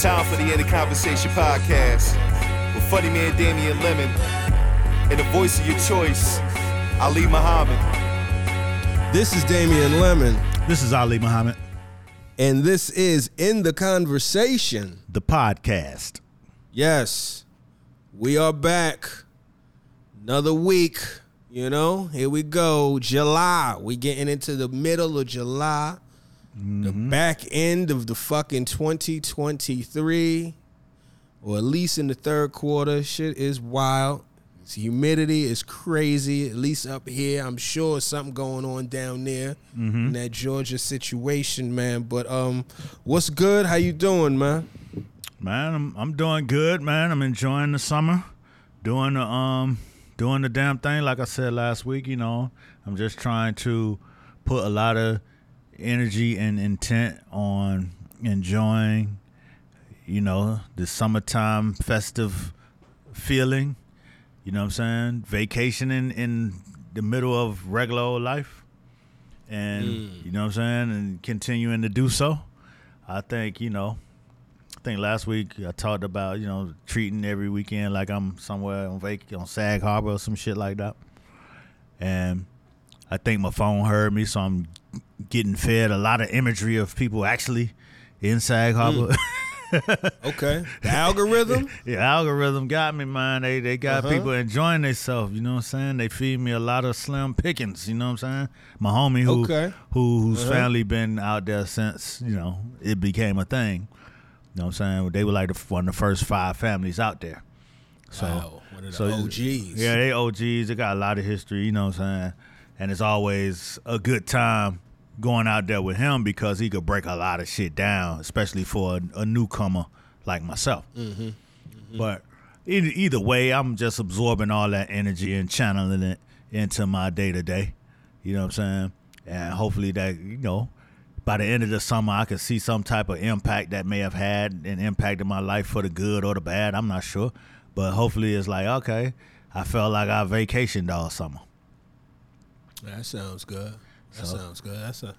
It's time for the In the Conversation podcast with funny man Damien Lemon and the voice of your choice, Ali Muhammad. This is Damien Lemon, This is Ali Muhammad, and this is In the Conversation. the podcast. Yes, we are back. Another week, you know, here we go. July. We getting into the middle of July. The back end of the fucking 2023. Or at least in the third quarter. Shit is wild. It's humidity is crazy. At least up here. I'm sure something going on down there in that Georgia situation, man. But um, what's good? How you doing, man? Man, I'm I'm doing good, man. I'm enjoying the summer, doing the um doing the damn thing. Like I said last week, you know, I'm just trying to put a lot of energy and intent on enjoying, you know, the summertime festive feeling. You know what I'm saying? Vacationing in the middle of regular old life. And mm. you know what I'm saying? And continuing to do so. I think, you know, I think last week I talked about, you know, treating every weekend like I'm somewhere on vac on Sag Harbor or some shit like that. And I think my phone heard me, so I'm getting fed a lot of imagery of people actually in Sag Harbor. Okay. The algorithm? Yeah, algorithm got me, man. They they got Uh-huh. people enjoying themselves. You know what I'm saying? They feed me a lot of slim pickings. You know what I'm saying? My homie who Okay. who whose Uh-huh. family been out there since you know it became a thing. You know what I'm saying? They were like the, one of the first five families out there. So, Wow, one of the so OGs. Yeah, they OGs. They got a lot of history. You know what I'm saying? And it's always a good time going out there with him because he could break a lot of shit down, especially for a, a newcomer like myself. Mm-hmm. Mm-hmm. But either, either way, I'm just absorbing all that energy and channeling it into my day to day. You know what I'm saying? And hopefully that, you know, by the end of the summer, I can see some type of impact that may have had an impact in my life for the good or the bad. I'm not sure. But hopefully it's like, okay, I felt like I vacationed all summer. That sounds good. That So- sounds good. That's a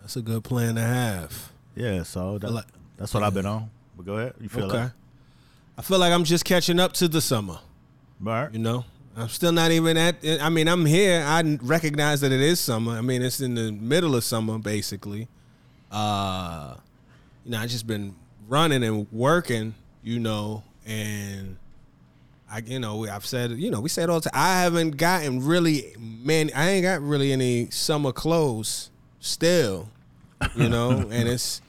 that's a good plan to have. Yeah, so that, like- that's what I've been on. But go ahead. You feel okay. that? I feel like I'm just catching up to the summer. Right. You know, I'm still not even at. I mean, I'm here. I recognize that it is summer. I mean, it's in the middle of summer, basically. Uh, you know, I just been running and working. You know, and I, you know, I've said, you know, we said all the time. I haven't gotten really, man. I ain't got really any summer clothes still. You know, and it's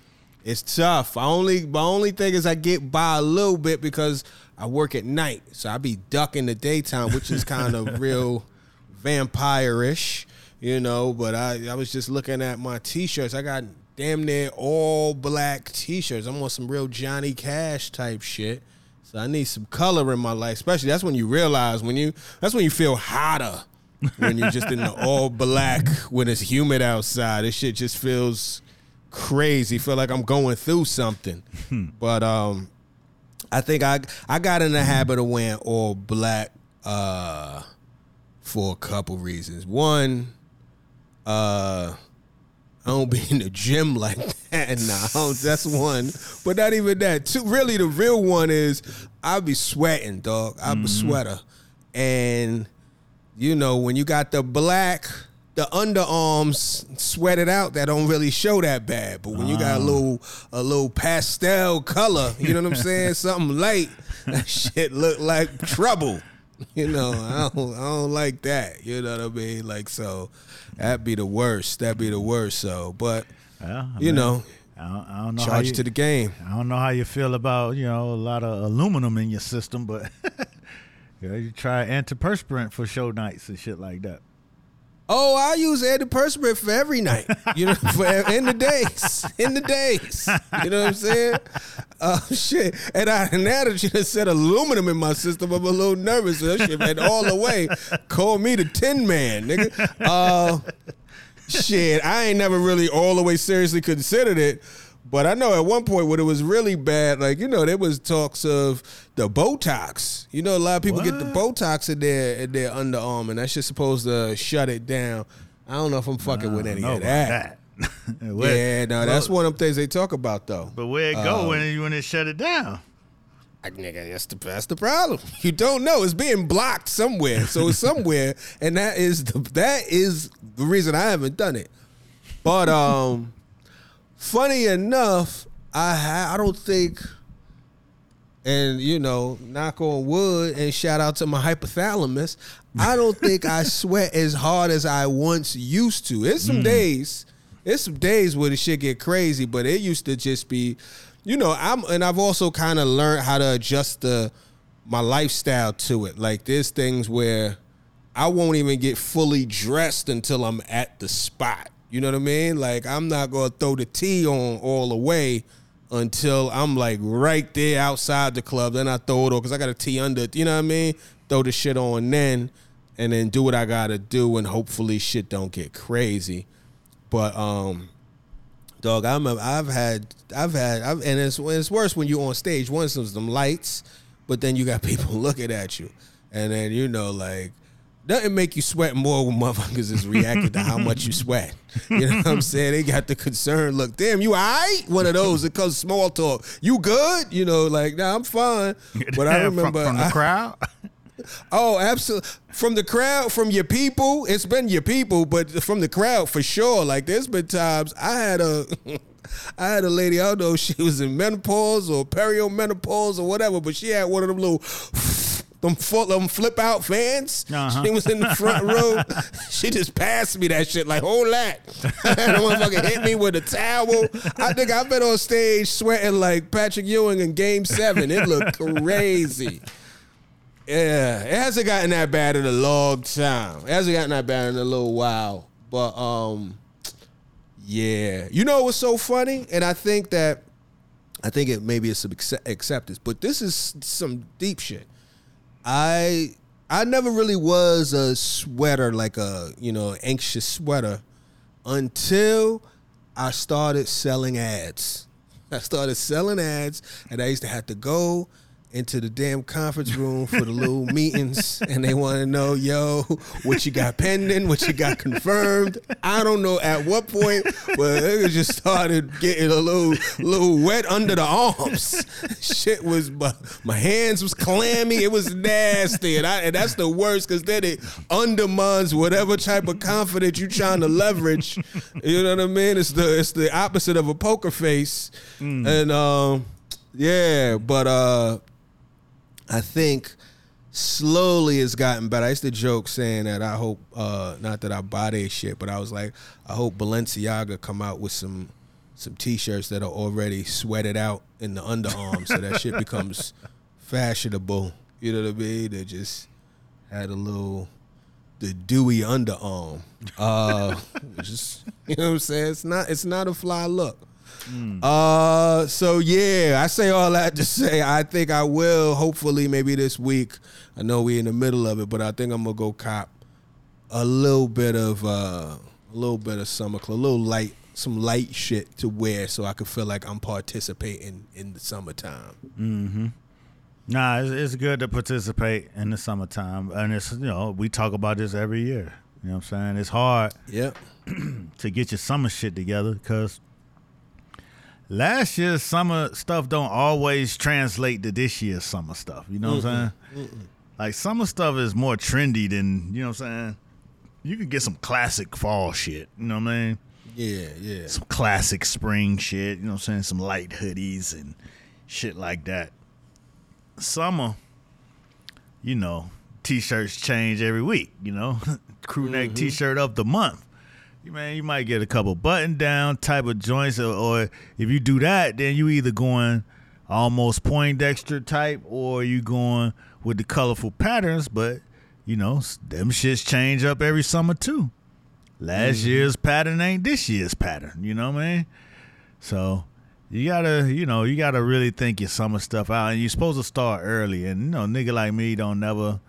it's tough. I only my only thing is I get by a little bit because I work at night, so I be ducking the daytime, which is kind of real vampire-ish, you know. But I I was just looking at my t-shirts. I got damn near all black t-shirts. I'm on some real Johnny Cash type shit. So I need some color in my life, especially that's when you realize when you that's when you feel hotter when you're just in the all black when it's humid outside. This shit just feels crazy. Feel like I'm going through something. but um I think I I got in the habit of wearing all black uh for a couple reasons. One, uh I don't be in the gym like that. Nah, that's one. But not even that. Two, really, the real one is I be sweating, dog. I'm mm-hmm. a sweater, and you know when you got the black, the underarms sweated out, that don't really show that bad. But when you got a ah. little a little pastel color, you know what I'm saying? Something light, that shit look like trouble. You know, I don't, I don't like that. You know what I mean? Like so, that'd be the worst. That'd be the worst. So, but I you mean, know, I don't, I don't know how charge you, to the game. I don't know how you feel about you know a lot of aluminum in your system, but you, know, you try antiperspirant for show nights and shit like that. Oh, I use antiperspirant for every night. You know, for in the days, in the days. You know what I'm saying? Oh shit! And I now that just said aluminum in my system, I'm a little nervous. That shit went all the way. Call me the Tin Man, nigga. Uh, shit, I ain't never really all the way seriously considered it. But I know at one point when it was really bad, like you know, there was talks of the Botox. You know, a lot of people get the Botox in their in their underarm, and that's just supposed to shut it down. I don't know if I'm fucking with any of that. Where- yeah, no, that's one of them things they talk about though. But where it go when it, when it shut it down? I, nigga, that's the that's the problem. You don't know. It's being blocked somewhere. So it's somewhere, and that is the that is the reason I haven't done it. But um, funny enough, I ha- I don't think, and you know, knock on wood, and shout out to my hypothalamus. I don't think I sweat as hard as I once used to. It's some hmm. days. It's some days where the shit get crazy, but it used to just be, you know, I'm and I've also kind of learned how to adjust the my lifestyle to it. Like there's things where I won't even get fully dressed until I'm at the spot. You know what I mean? Like I'm not gonna throw the tea on all the way until I'm like right there outside the club. Then I throw it on because I got a tea under. You know what I mean? Throw the shit on then, and then do what I gotta do, and hopefully shit don't get crazy. But um, dog, I'm a, I've had I've had I've, and it's it's worse when you're on stage. Once some them lights, but then you got people looking at you, and then you know like doesn't make you sweat more when motherfuckers is reacting to how much you sweat. You know what I'm saying? They got the concern look. Damn, you alright? One of those. It comes small talk. You good? You know, like nah, I'm fine. But I remember from, the I- crowd. Oh, absolutely. From the crowd, from your people, it's been your people, but from the crowd for sure. Like there's been times I had a I had a lady, I don't know if she was in menopause or perimenopause or whatever, but she had one of them little them, full, them flip out fans. Uh-huh. She was in the front row. She just passed me that shit like, hold that. and the motherfucker hit me with a towel. I think I've been on stage sweating like Patrick Ewing in game seven. It looked crazy. Yeah, it hasn't gotten that bad in a long time. It hasn't gotten that bad in a little while. But um yeah. You know what's so funny? And I think that I think it maybe it's some accept- acceptance, but this is some deep shit. I I never really was a sweater like a, you know, anxious sweater until I started selling ads. I started selling ads and I used to have to go into the damn conference room for the little meetings and they want to know, yo, what you got pending, what you got confirmed. I don't know at what point, but it just started getting a little little wet under the arms. Shit was my, my hands was clammy. It was nasty. And I and that's the worst because then it undermines whatever type of confidence you're trying to leverage. You know what I mean? It's the it's the opposite of a poker face. And um yeah, but uh I think slowly it's gotten better. I used to joke saying that I hope, uh, not that I buy their shit, but I was like, I hope Balenciaga come out with some some t-shirts that are already sweated out in the underarm, so that shit becomes fashionable. You know what I mean? They just had a little the dewy underarm, uh, is you know what I'm saying. It's not it's not a fly look. Uh, so yeah, I say all that to say I think I will. Hopefully, maybe this week. I know we in the middle of it, but I think I'm gonna go cop a little bit of uh, a little bit of summer clothes, a little light, some light shit to wear, so I can feel like I'm participating in the summertime. Mm-hmm. Nah, it's, it's good to participate in the summertime, and it's you know we talk about this every year. You know what I'm saying? It's hard Yep. to get your summer shit together because last year's summer stuff don't always translate to this year's summer stuff. You know what I'm saying? Like summer stuff is more trendy than you know what I'm saying. You can get some classic fall shit. You know what I mean? Yeah, yeah. some classic spring shit, you know what I'm saying? Some light hoodies and shit like that. Summer, you know, t shirts change every week, you know? Crew neck mm-hmm. t shirt of the month. You man, you might get a couple button down type of joints, or, or if you do that, then you either going almost Poindexter type, or you going with the colorful patterns. But you know, them shits change up every summer too. Last mm-hmm. year's pattern ain't this year's pattern. You know what I mean? So you gotta, you know, you gotta really think your summer stuff out, and you're supposed to start early. And you know, nigga like me don't never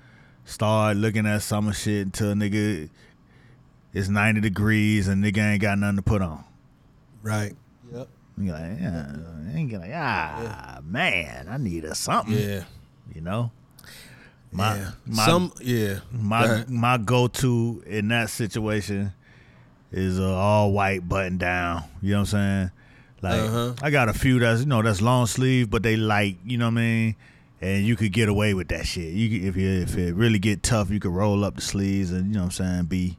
start looking at summer shit until nigga it's 90 degrees and nigga ain't got nothing to put on. Right. Yep. You like, yeah, ain't gonna, ah, man, I need a something. Yeah. You know, my yeah. my Some yeah. Go my ahead. my go to in that situation is uh, all white button down. You know what I'm saying? Like Uh-huh. I got a few that's you know that's long sleeve, but they light. You know what I mean? And you could get away with that shit. You could, if you if it really get tough, you could roll up the sleeves and you know what I'm saying be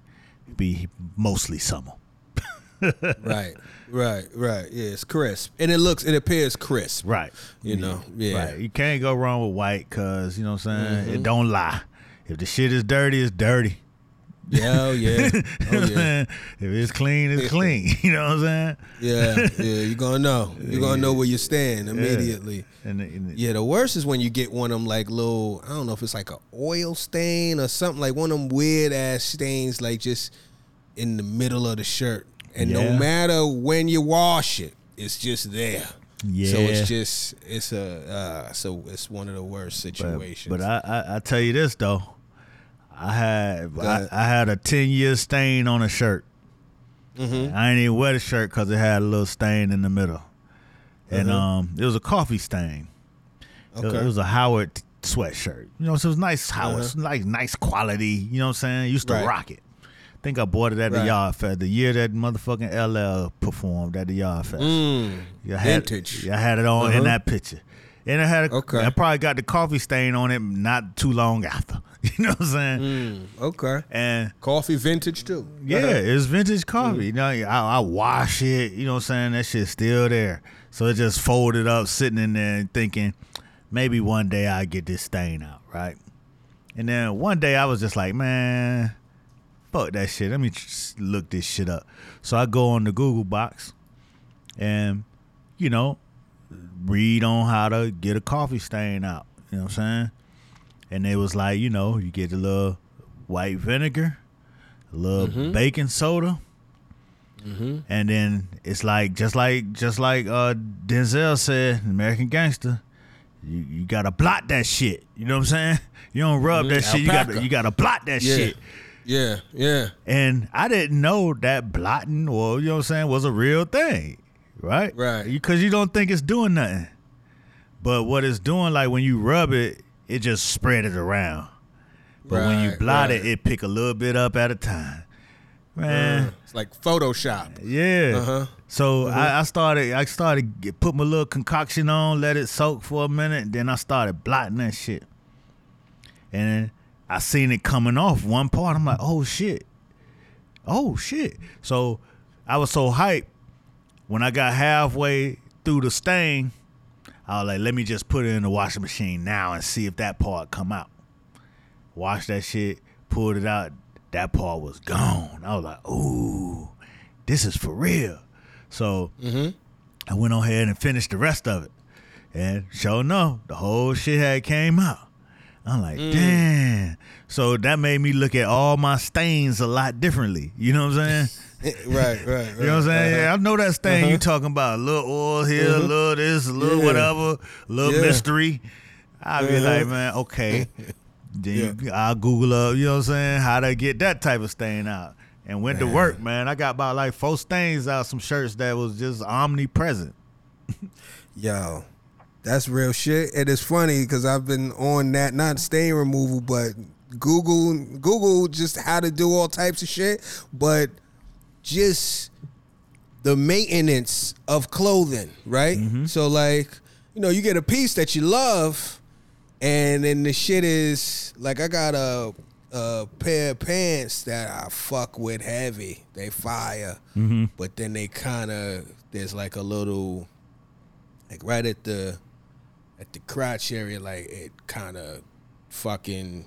be mostly summer. right, right, right. Yeah, it's crisp, and it looks, it appears crisp. Right. You know, yeah. Right. You can't go wrong with white because, you know what I'm saying? Mm-hmm. It don't lie. If the shit is dirty, it's dirty. Yeah, oh, yeah, oh, yeah. If it's clean, it's clean. You know what I'm saying? yeah, yeah. You're gonna know. You're gonna know where you stand immediately. And, and Yeah, the worst is when you get one of them like little, I don't know if it's like a oil stain or something like one of them weird ass stains like just in the middle of the shirt. And Yeah. no matter when you wash it, it's just there. yeah. So it's just it's a uh, so it's one of the worst situations. but I, I I tell you this though, I had I. I had a ten year stain on a shirt. Mhm. I ain't even wear the shirt because it had a little stain in the middle, and Uh-huh. um it was a coffee stain. It was- Okay. It was a Howard sweatshirt. You know, so it was nice Howard, Uh-huh. like nice quality. You know what I'm saying? Used to Right. rock it. Think I bought it at the Yard Fest the year that motherfucking LL performed at the Yard Fest. Mm, Yeah, I had, vintage. I had it on in Uh-huh. that picture. And I had a, Okay. I probably got the coffee stain on it not too long after. You know what I'm saying? Mm, okay. And Coffee vintage too. yeah, it's vintage coffee. Mm-hmm. You know, I, I wash it. You know what I'm saying? That shit's still there. So it just folded up, sitting in there, and thinking maybe one day I get this stain out, right? And then one day I was just like, man, fuck that shit. Let me look this shit up. So I go on the Google box, and you know, read on how to get a coffee stain out. You know what I'm saying? And it was like, you know, you get a little white vinegar, a little Mm-hmm. baking soda, and then it's like just like just like uh, Denzel said, American Gangster. You you gotta blot that shit. You know what I'm saying? You don't rub that Mhm. shit. You gotta you gotta blot that Yeah. shit. Yeah, yeah. And I didn't know that blotting or you know what I'm saying was a real thing, right? Right. Because you don't think it's doing nothing, but what it's doing, like when you rub it, it just spread it around. But when you blot right. it, it pick a little bit up at a time. Man, It's like Photoshop. yeah. Uh-huh. So I, I started, I started get, put my little concoction on, let it soak for a minute, then I started blotting that shit. And I seen it coming off one part. I'm like, oh shit, oh shit. So I was so hyped when I got halfway through the stain. I was like, let me just put it in the washing machine now and see if that part come out. Wash that shit, pulled it out. That part was gone. I was like, ooh, this is for real. So mm-hmm. I went on ahead and finished the rest of it. And sure enough, the whole shit had came out. I'm like, damn. So that made me look at all my stains a lot differently. You know what I'm saying? right, right, right. You know what I'm saying? Uh-huh. Yeah, I know that stain you talking about. A little oil here, a little this, a little Yeah. whatever, a little Yeah. mystery. I'd be Uh-huh. like, man, okay. Then you, I'll Google up, you know what I'm saying, how to get that type of stain out. And went to work, man. I got about like four stains out some shirts that was just omnipresent. Yo, that's real shit. And it's funny because I've been on that, not stain removal, but Google, Google just how to do all types of shit, but just the maintenance of clothing, right? Mm-hmm. So like, you know, you get a piece that you love, and then the shit is like I got a a pair of pants that I fuck with heavy. They fire, mm-hmm. but then they kind of there's like a little like right at the at the crotch area, like it kind of fucking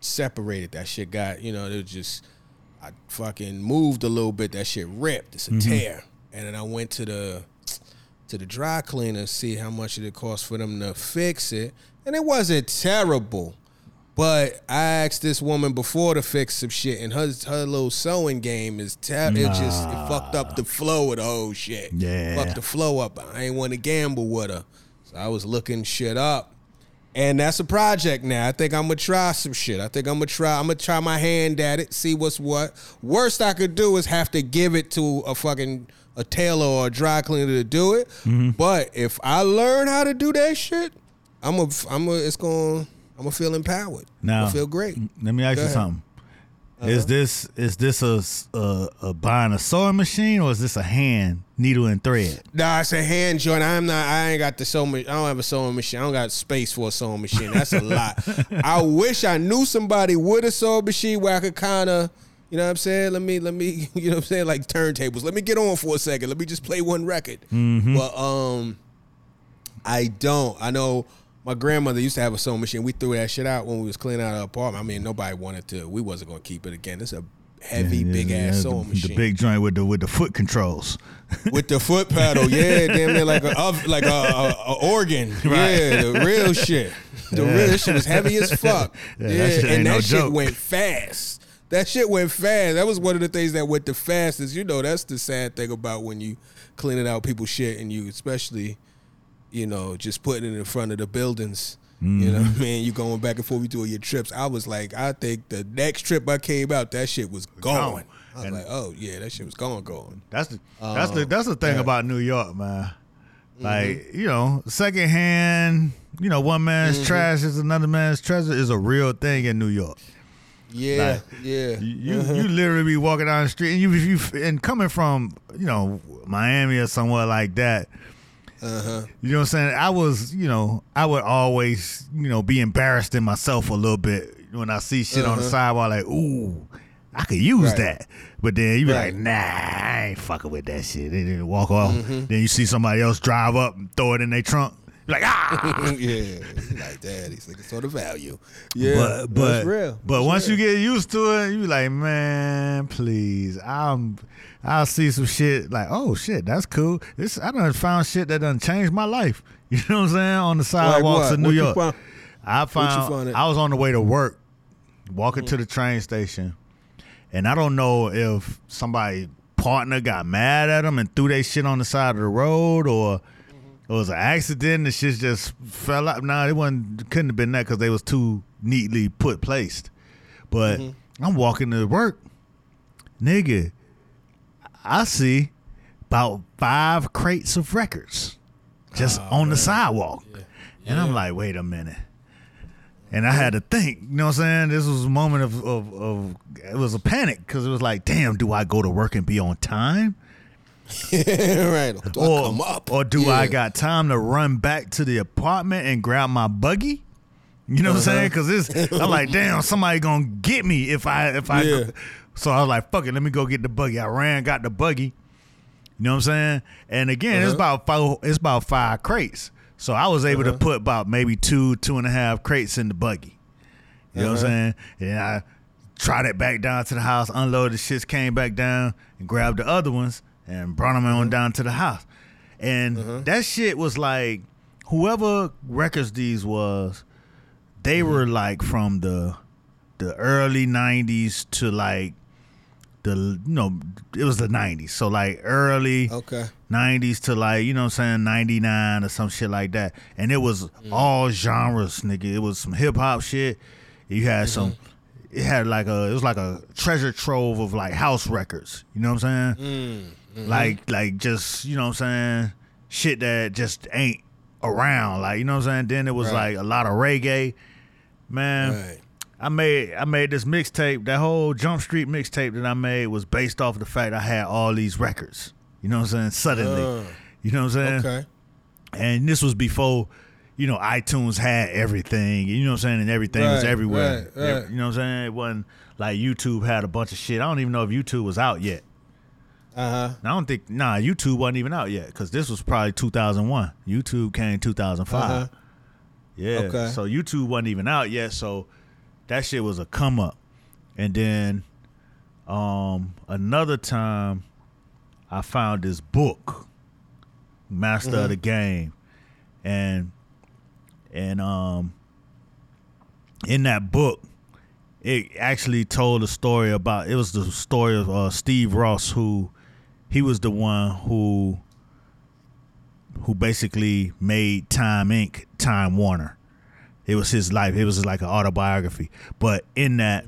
separated. That shit got you know it was just I fucking moved a little bit. That shit ripped. It's a mm-hmm. tear. And then I went to the to the dry cleaner see how much it cost for them to fix it, and it wasn't terrible. But I asked this woman before to fix some shit, and her her little sewing game is tab. It just it fucked up the flow of the whole shit. Yeah. fucked the flow up. I ain't want to gamble with her, so I was looking shit up. And that's a project now. I think I'm gonna try some shit. I think I'm gonna try. I'm gonna try my hand at it, see what's what. Worst I could do is have to give it to a fucking a tailor or a dry cleaner to do it. Mm-hmm. But if I learn how to do that shit, I'm a, I'm a, it's going, I'm gonna feel empowered. Now, I feel great. Let me ask Go you ahead. something. Is this is this a, a a buying a sewing machine or is this a hand needle and thread? Nah, it's a hand joint. I'm not. I ain't got the sewing. I don't have a sewing machine. I don't got space for a sewing machine. That's a lot. I wish I knew somebody with a sewing machine where I could kind of, you know, what I'm saying. Let me, let me, you know, what I'm saying, like turntables. Let me get on for a second. Let me just play one record. But um, I don't. I know my grandmother used to have a sewing machine. We threw that shit out when we was cleaning out our apartment. I mean, nobody wanted to. We wasn't gonna keep it again. It's a heavy, Yeah, big yeah, ass the- sewing the, machine big joint with the with the foot controls. with the foot pedal. Yeah, damn near like a of- like a, a, a organ. Yeah, the real shit. The real shit was heavy as fuck. Yeah, Yeah, that and that no shit joke. went fast. That shit went fast. That was one of the things that went the fastest. You know, that's the sad thing about when you cleaning out people's shit and you especially, you know, just putting it in front of the buildings. You know what Mm-hmm. I mean? You going back and forth between your trips. I was like, I think the next trip I came out, that shit was gone. I was And- like, oh yeah, that shit was gone, gone. That's the that's the um, that's the thing yeah. about New York, man. Mm-hmm. Like you know, secondhand, you know, one man's mm-hmm. trash is another man's treasure is a real thing in New York. Yeah, yeah. You you, mm-hmm. you literally be walking down the street and you you and coming from you know Miami or somewhere like that. Uh-huh. You know what I'm saying? I was, you know, I would always, you know, be embarrassed in myself a little bit when I see shit on the Uh-huh. sidewalk, like, ooh, I could use Right. that. But then you be Right. like, Mm-hmm. nah, I ain't fucking with that shit. And then walk off. Then you see somebody else drive up and throw it in their trunk. You're like, ah. yeah, like that. He's like, it's sort of value. Yeah, but but real. but once real. you get used to it, you like, man, please, I'm. I'll see some shit like, oh shit, that's cool. This I done found shit that done changed my life. You know what I'm saying? On the sidewalks what? of New What York. found? I you found? I was on the way to work, walking to mm. the train station, and I don't know if somebody partner got mad at them and threw their shit on the side of the road or mm-hmm. it was an accident. The shit just fell out. Nah, it wasn't. Couldn't have been that because they was too neatly put placed. But mm-hmm. I'm walking to work, nigga. I see about five crates of records just oh, on the sidewalk, and I'm like, wait a minute. And I had to think, you know what I'm saying? This was a moment of, of, of it was a panic because it was like, damn, do I go to work and be on time? right. Do I or, come up? or do Yeah. I got time to run back to the apartment and grab my buggy? You know what I'm uh-huh. saying? Because I'm like, damn, somebody gonna get me if I if I. Yeah. So I was like, fuck it, let me go get the buggy. I ran, got the buggy. You know what I'm saying? And again, it's Uh-huh. about five, it's about five crates. So I was able to Uh-huh. put about maybe two, two and a half crates in the buggy. You know what I'm Uh-huh. saying? And I tried it back down to the house, unloaded the shits, came back down and grabbed the other ones and brought them Uh-huh. on down to the house. And that shit was like, whoever records these was, they Mm-hmm. were like from the the early '90s to like the you know it was the '90s, so like early Okay. 90s to like, you know what I'm saying, 99 or some shit like that. And it was Mm. all genres, nigga. It was some hip hop shit. You had some Mm-hmm. it had like a it was like a treasure trove of like house records. You know what I'm saying? Mm, mm-hmm. Like like just, you know what I'm saying, shit that just ain't around. Like, you know what I'm saying? Then it was Right. like a lot of reggae. Man, Right. I made I made this mixtape. That whole Jump Street mixtape that I made was based off of the fact I had all these records. You know what I'm saying? Suddenly. Uh, you know what I'm saying? okay. And this was before, you know, iTunes had everything. You know what I'm saying? And everything was everywhere. right, right. You know what I'm saying? It wasn't like YouTube had a bunch of shit. I don't even know if YouTube was out yet. Uh huh. I don't think nah, YouTube wasn't even out yet because this was probably 2001. YouTube came 2005. Uh-huh. Yeah. Okay. So YouTube wasn't even out yet. So that shit was a come up. And then um another time I found this book, Master of the Game. And and um in that book it actually told a story about it was the story of uh, Steve Ross who he was the one who who basically made Time Inc. Time Warner. It was his life. It was like an autobiography. But in that,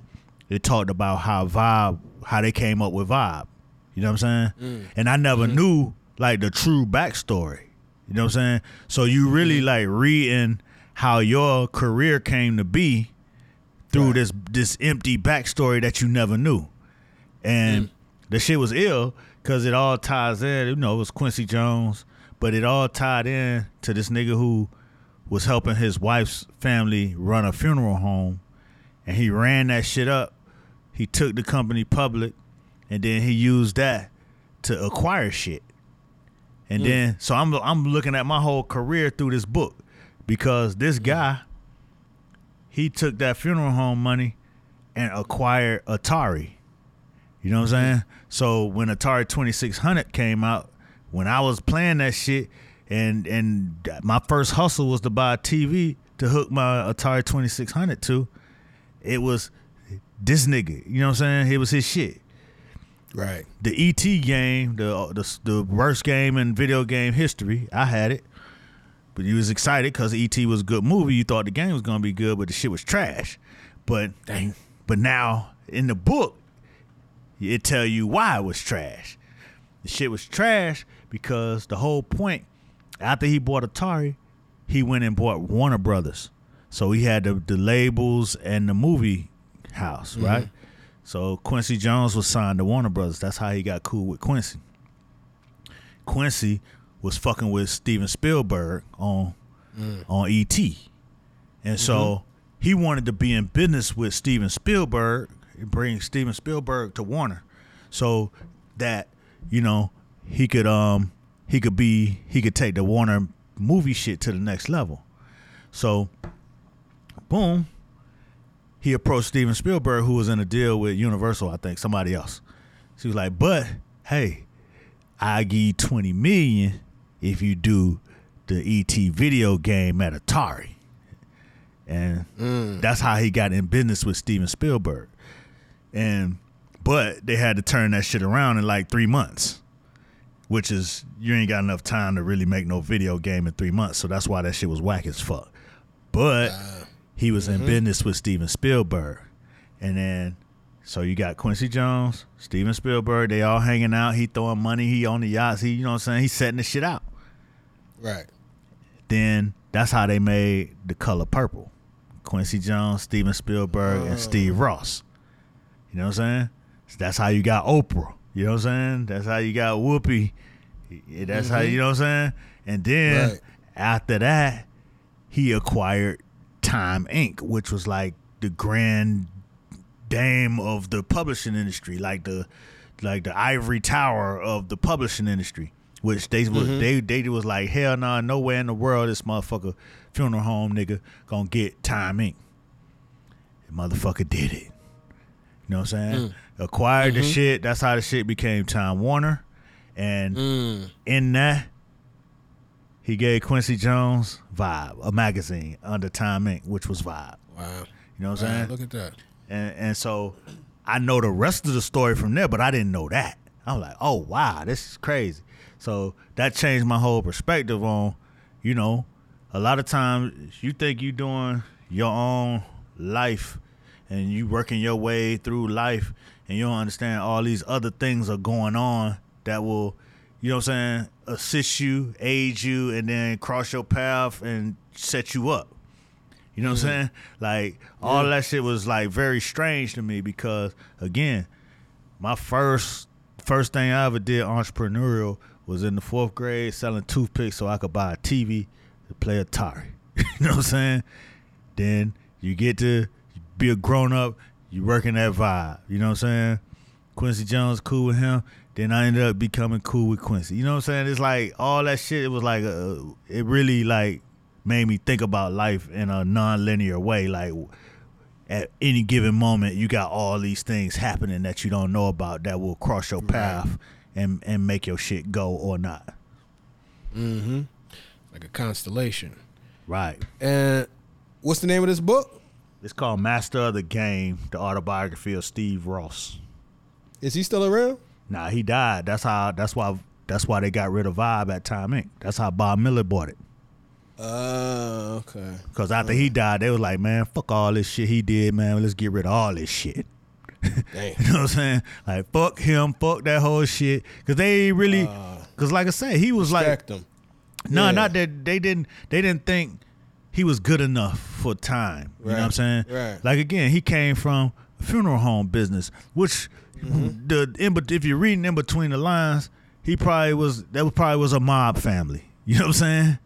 it talked about how Vibe, how they came up with Vibe. You know what I'm saying? Mm. And I never mm-hmm. knew like the true backstory. You know what I'm saying? So you really mm-hmm. like reading how your career came to be through Right. this this empty backstory that you never knew, and Mm. the shit was ill because it all ties in. You know, it was Quincy Jones, but it all tied in to this nigga who was helping his wife's family run a funeral home, and he ran that shit up. He took the company public, and then he used that to acquire shit. And then, so I'm I'm looking at my whole career through this book because this guy, he took that funeral home money and acquired Atari. You know what I'm mm-hmm. saying? So when Atari 2600 came out, when I was playing that shit, and and my first hustle was to buy a TV to hook my Atari 2600 to, it was this nigga. You know what I'm saying? It was his shit Right. the ET game, the the the worst game in video game history. I had it, but you was excited because ET was a good movie. You thought the game was gonna be good, but the shit was trash. But Dang. but now in the book, it tell you why it was trash. The shit was trash because the whole point after he bought Atari, he went and bought Warner Brothers. So he had the, the labels and the movie house, mm-hmm. right? So Quincy Jones was signed to Warner Brothers. That's how he got cool with Quincy. Quincy was fucking with Steven Spielberg on mm. on ET. And so mm-hmm. he wanted to be in business with Steven Spielberg and bring Steven Spielberg to Warner. So that, you know, he could um he could be he could take the Warner movie shit to the next level. So boom, he approached Steven Spielberg, who was in a deal with Universal, I think, somebody else. She was like, but hey, I give you 20 million if you do the ET video game at Atari. And mm. that's how he got in business with Steven Spielberg. And but they had to turn that shit around in like three months. Which is you ain't got enough time to really make no video game in three months. So that's why that shit was whack as fuck. But he was in mm-hmm. business with Steven Spielberg. And then so you got Quincy Jones, Steven Spielberg, they all hanging out, he throwing money, he on the yachts, he you know what I'm saying? He's setting the shit out. Right. Then that's how they made the color purple. Quincy Jones, Steven Spielberg, and Steve oh. Ross. You know what I'm saying? That's how you got Oprah. You know what I'm saying? That's how you got Whoopi. That's how mm-hmm. you know what I'm saying? And then Right. after that, he acquired Time Inc., which was like the grand dame of the publishing industry, like the like the ivory tower of the publishing industry. Which they was mm-hmm. they they was like hell nah, nowhere in the world this motherfucker funeral home nigga gonna get Time Inc. The motherfucker did it. You know what I'm saying? Mm. Acquired the mm-hmm. shit. That's how the shit became Time Warner. And mm. in that, he gave Quincy Jones Vibe, a magazine under Time Inc., which was Vibe. Wow. You know what I'm Wow, saying? look at that. And and so I know the rest of the story from there, but I didn't know that. I was like, oh wow, this is crazy. So that changed my whole perspective on, you know, a lot of times you think you're doing your own life and you working your way through life and you don't understand all these other things are going on that will, you know what I'm saying, assist you, aid you, and then cross your path and set you up. You know what I'm saying? Like all that shit was like very strange to me because again, my first first thing I ever did entrepreneurial was in the fourth grade selling toothpicks so I could buy a TV to play Atari. you know what I'm saying? Then you get to be a grown up, you working that vibe. You know what I'm saying? Quincy Jones cool with him. Then I ended up becoming cool with Quincy. You know what I'm saying? It's like all that shit. It was like uh it really like made me think about life in a non-linear way. Like at any given moment, you got all these things happening that you don't know about that will cross your path and and make your shit go or not. Mm-hmm. Like a constellation. Right. And what's the name of this book? It's called Master of the Game: The Autobiography of Steve Ross. Is he still around? Nah, he died. That's how. That's why. That's why they got rid of Vibe at Time Inc. That's how Bob Miller bought it. Uh, okay. Cause after he died, they was like, man, fuck all this shit he did, man. Let's get rid of all this shit. Damn. You know what I'm saying? Like fuck him, fuck that whole shit. Cause they really, cause like I said, he was like, him. no, yeah. not that they didn't. They didn't think he was good enough for time. You know what I'm saying? right. Like again, he came from funeral home business, which Mm-hmm. the in, bet- if you're reading in between the lines, he probably was that was probably was a mob family. You know what I'm saying?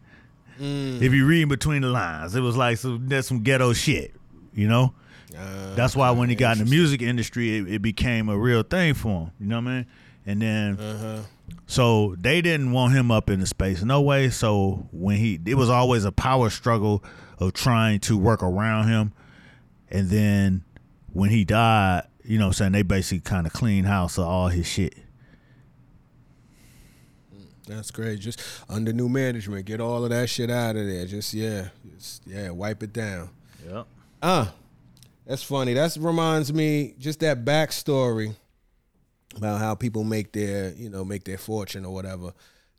Mm. If you read in between the lines, it was like some that's some ghetto shit. You know. Uh, That's why when he got in the music industry, it, it became a real thing for him. You know what I mean? And then, Uh-huh. So they didn't want him up in the space, no way. So when he, it was always a power struggle of trying to work around him. And then when he died, you know I'm saying, they basically kind of cleaned house of all his shit. That's great. Just under new management, get all of that shit out of there. Just yeah, just, yeah, wipe it down. Yep. Uh that's funny. That reminds me just that backstory about how people make their, you know, make their fortune or whatever.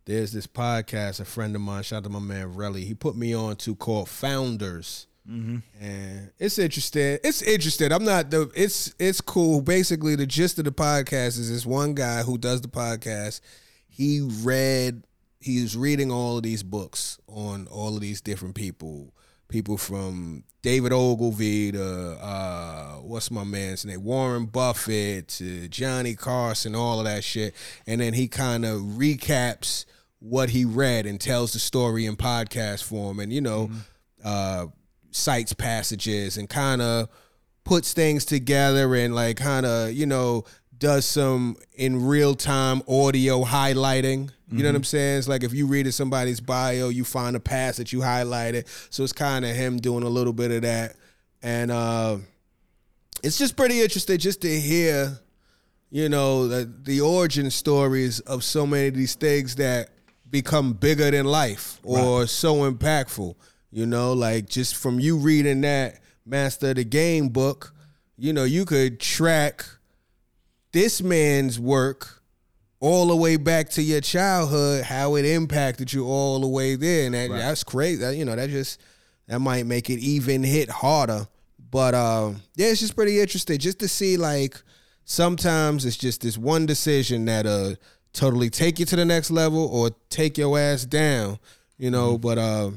There's this podcast, a friend of mine, shout out to my man Relly. He put me on to called Founders. Mm-hmm. And it's interesting. It's interesting. I'm not the it's it's cool. Basically, the gist of the podcast is this one guy who does the podcast. He read he's reading all of these books on all of these different people. People from David Ogilvy to uh what's my man's name? Warren Buffett to Johnny Carson, all of that shit. And then he kind of recaps what he read and tells the story in podcast form. And you know, uh cites passages and kind of puts things together and like kind of you know does some in real time audio highlighting. You know what i'm saying? It's like if you read somebody's bio you find a pass that you highlight it so it's kind of him doing a little bit of that. And uh it's just pretty interesting just to hear you know the, the origin stories of so many of these things that become bigger than life or so impactful you know? Like just from you reading that master of the game book you know you could track this man's work all the way back to your childhood how it impacted you all the way there. And that, that's crazy. That, you know that just that might make it even hit harder. But um yeah it's just pretty interesting just to see like sometimes it's just this one decision that uh totally take you to the next level or take your ass down you know? But uh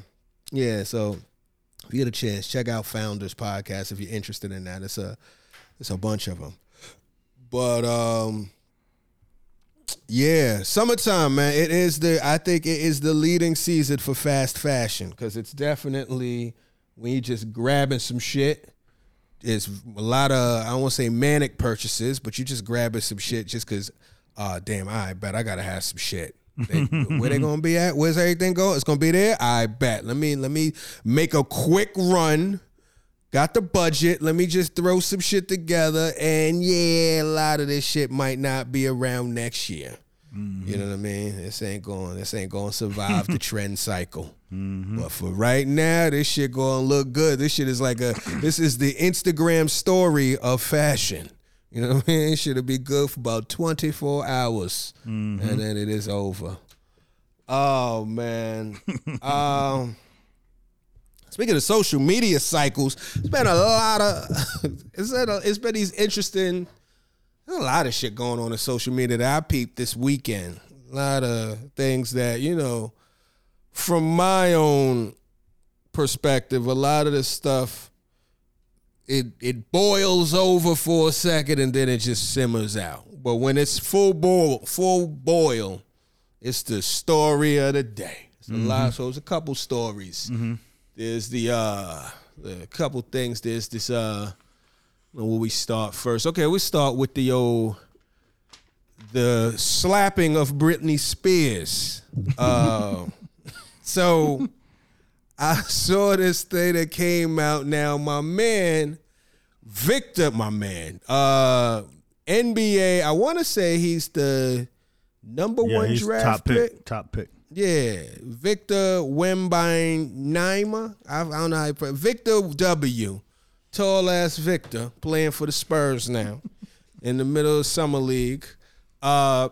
yeah so if you get a chance. Check out founders podcast if you're interested in that. It's a it's a bunch of them but um yeah, summertime, man. It is the I think it is the leading season for fast fashion because it's definitely when you just grabbing some shit. It's a lot of I don't want to say manic purchases, but you just grabbing some shit just because. Uh, damn, I bet I gotta have some shit. They, where they gonna be at? Where's everything go? It's gonna be there. I bet. Let me let me make a quick run. Got the budget. Let me just throw some shit together. And yeah, a lot of this shit might not be around next year. You know what I mean? This ain't going. This ain't going to survive the trend cycle. But for right now, this shit going to look good. This shit is like a. This is the Instagram story of fashion. You know what I mean? Should be good for about twenty four hours, and then it is over. Oh man. um. Speaking of social media cycles, it's been a lot of it's been, a, it's been these interesting a lot of shit going on in social media that I peeped this weekend. A lot of things that, you know, from my own perspective, a lot of this stuff it it boils over for a second and then it just simmers out. But when it's full boil, full boil, it's the story of the day. It's a lot. Mm-hmm. So it's a couple stories. Mm-hmm. There's the uh a couple things. There's this uh where we start first. Okay, we start with the old the slapping of Britney Spears. Uh, so I saw this thing that came out now. My man, Victor, my man, uh, NBA. I want to say he's the number Yeah, one draft top pick. pick. Top pick. Yeah, Victor Wembanyama. I, I don't know how you put Victor W. Tall ass Victor playing for the Spurs now in the middle of summer league. Uh,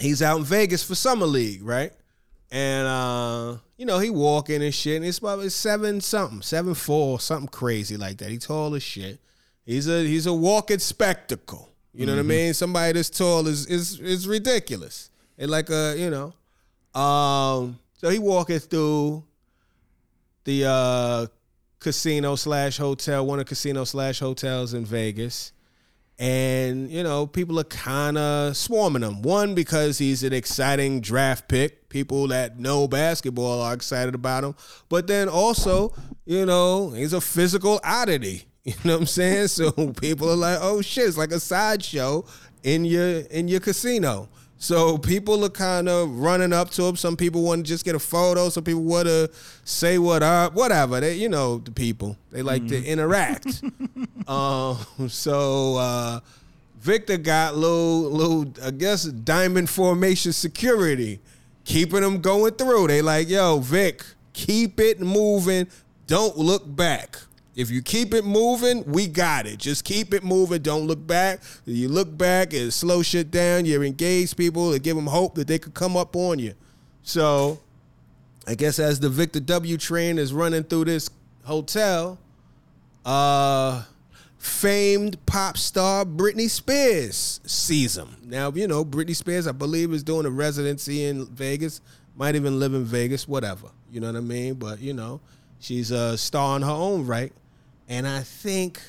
he's out in Vegas for summer league, right? And uh, you know he walking and shit. And it's probably seven something, seven four, something crazy like that. He tall as shit. He's a he's a walking spectacle. You know what I mean? Somebody this tall is is is ridiculous. And like a you know, um, so he walking through the uh, casino slash hotel, one of the casino slash hotels in Vegas. And, you know, people are kind of swarming him. One, because he's an exciting draft pick. People that know basketball are excited about him. But then also, you know, he's a physical oddity. You know what I'm saying? So people are like, oh shit, it's like a sideshow in your in your casino. So people are kind of running up to him. Some people want to just get a photo. Some people want to say what up, whatever. They, you know, the people they like mm. to interact. um, so uh, Victor got little, little, I guess, diamond formation security, keeping them going through. They like, yo, Vic, keep it moving. Don't look back. If you keep it moving, we got it. Just keep it moving. Don't look back. You look back, it slow shit down. You engage people and give them hope that they could come up on you. So, I guess as the Victor W train is running through this hotel, uh, famed pop star Britney Spears sees him. Now, you know, Britney Spears, I believe, is doing a residency in Vegas. Might even live in Vegas, whatever. You know what I mean? But, you know, she's a star in her own right. And I think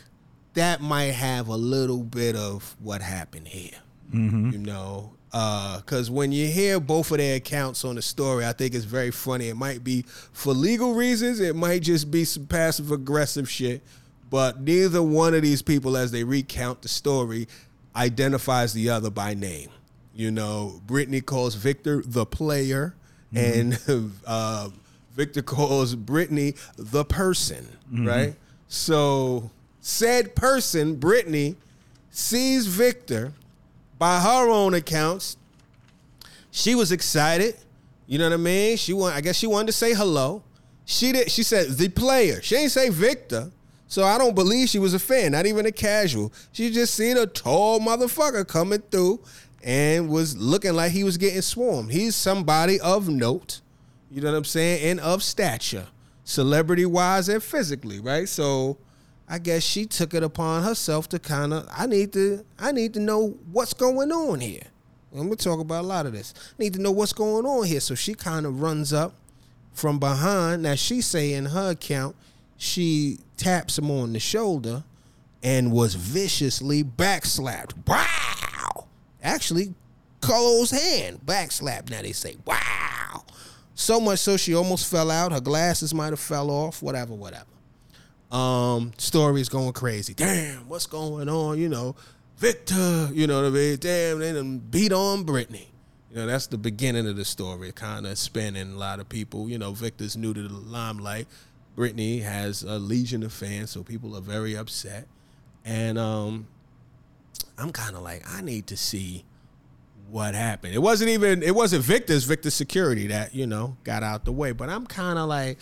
that might have a little bit of what happened here. Mm-hmm. You know, because uh, when you hear both of their accounts on the story, I think it's very funny. It might be for legal reasons, it might just be some passive aggressive shit. But neither one of these people, as they recount the story, identifies the other by name. You know, Britney calls Victor the player, mm-hmm. and uh, Victor calls Britney the person, mm-hmm. right? So said person, Britney, sees Victor by her own accounts. She was excited. You know what I mean? She want I guess she wanted to say hello. She did she said the player. She ain't say Victor. So I don't believe she was a fan, not even a casual. She just seen a tall motherfucker coming through and was looking like he was getting swarmed. He's somebody of note, you know what I'm saying, and of stature celebrity wise and physically, right? So I guess she took it upon herself to kind of I need to I need to know what's going on here. I'm gonna talk about a lot of this. I need to know what's going on here. So she kind of runs up from behind. Now she say in her account, she taps him on the shoulder and was viciously backslapped. Wow! Actually, close hand backslap. Now they say, wow. So much so she almost fell out. Her glasses might have fell off. Whatever, whatever. Um, story's going crazy. Damn, what's going on? You know, Victor. You know what I mean? Damn, they done beat on Britney. You know, that's the beginning of the story. Kind of spinning a lot of people. You know, Victor's new to the limelight. Britney has a legion of fans, so people are very upset. And um, I'm kind of like, I need to see what happened. It wasn't even it wasn't Victor's Victor security that, you know, got out the way. But I'm kinda like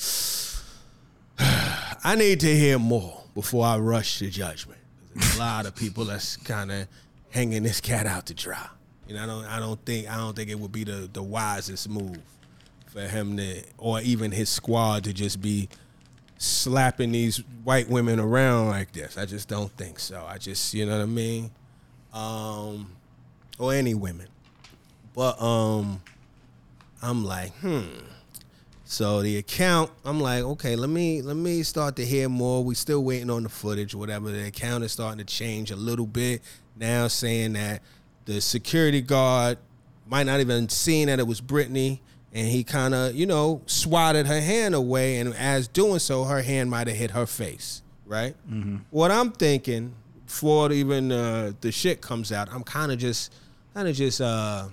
I need to hear more before I rush to judgment. There's a lot of people that's kinda hanging this cat out to dry. You know, I don't I don't think I don't think it would be the, the wisest move for him to or even his squad to just be slapping these white women around like this. I just don't think so. I just you know what I mean? Um or any women. But um, I'm like, hmm. So the account, I'm like, okay, let me let me start to hear more. We still waiting on the footage, whatever. The account is starting to change a little bit now, saying that the security guard might not even seen that it was Britney, and he kind of, you know, swatted her hand away, and as doing so, her hand might have hit her face. Right. Mm-hmm. What I'm thinking, before even uh, the shit comes out, I'm kind of just, kind of just. uh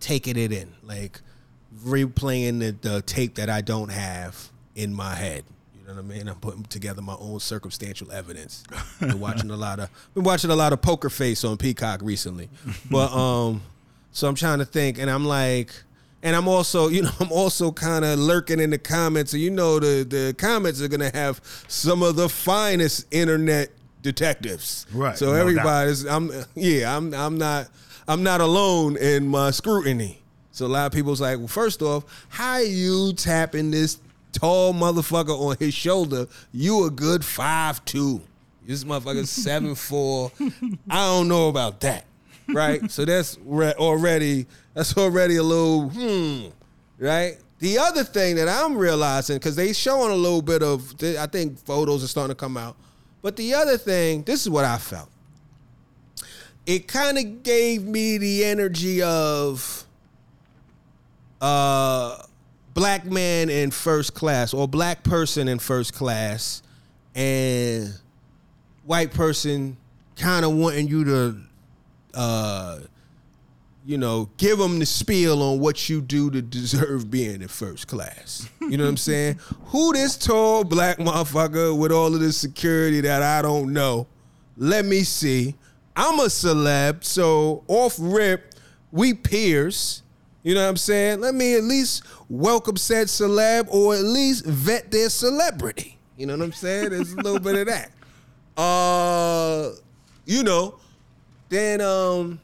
taking it in, like replaying the, the tape that I don't have in my head. You know what I mean? I'm putting together my own circumstantial evidence. been watching a lot of been watching a lot of Poker Face on Peacock recently, but um, so I'm trying to think, and I'm like, and I'm also, you know, I'm also kind of lurking in the comments, and you know, the the comments are gonna have some of the finest internet detectives, right? So no everybody's, doubt. I'm, yeah, I'm, I'm not. I'm not alone in my scrutiny. So a lot of people's like, well, first off, how you tapping this tall motherfucker on his shoulder? You a good five two. This motherfucker seven four. I don't know about that, right? so that's re- already that's already a little hmm, right? the other thing that I'm realizing because they showing a little bit of, I think photos are starting to come out. But the other thing, this is what I felt. It kind of gave me the energy of uh black man in first class or black person in first class and white person kind of wanting you to uh you know, give them the spiel on what you do to deserve being in first class. You know what I'm saying? Who this tall black motherfucker with all of this security that I don't know? Let me see. I'm a celeb, so off rip, we peers. You know what I'm saying? Let me at least welcome said celeb or at least vet their celebrity. You know what I'm saying? There's a little bit of that. Uh, you know, then um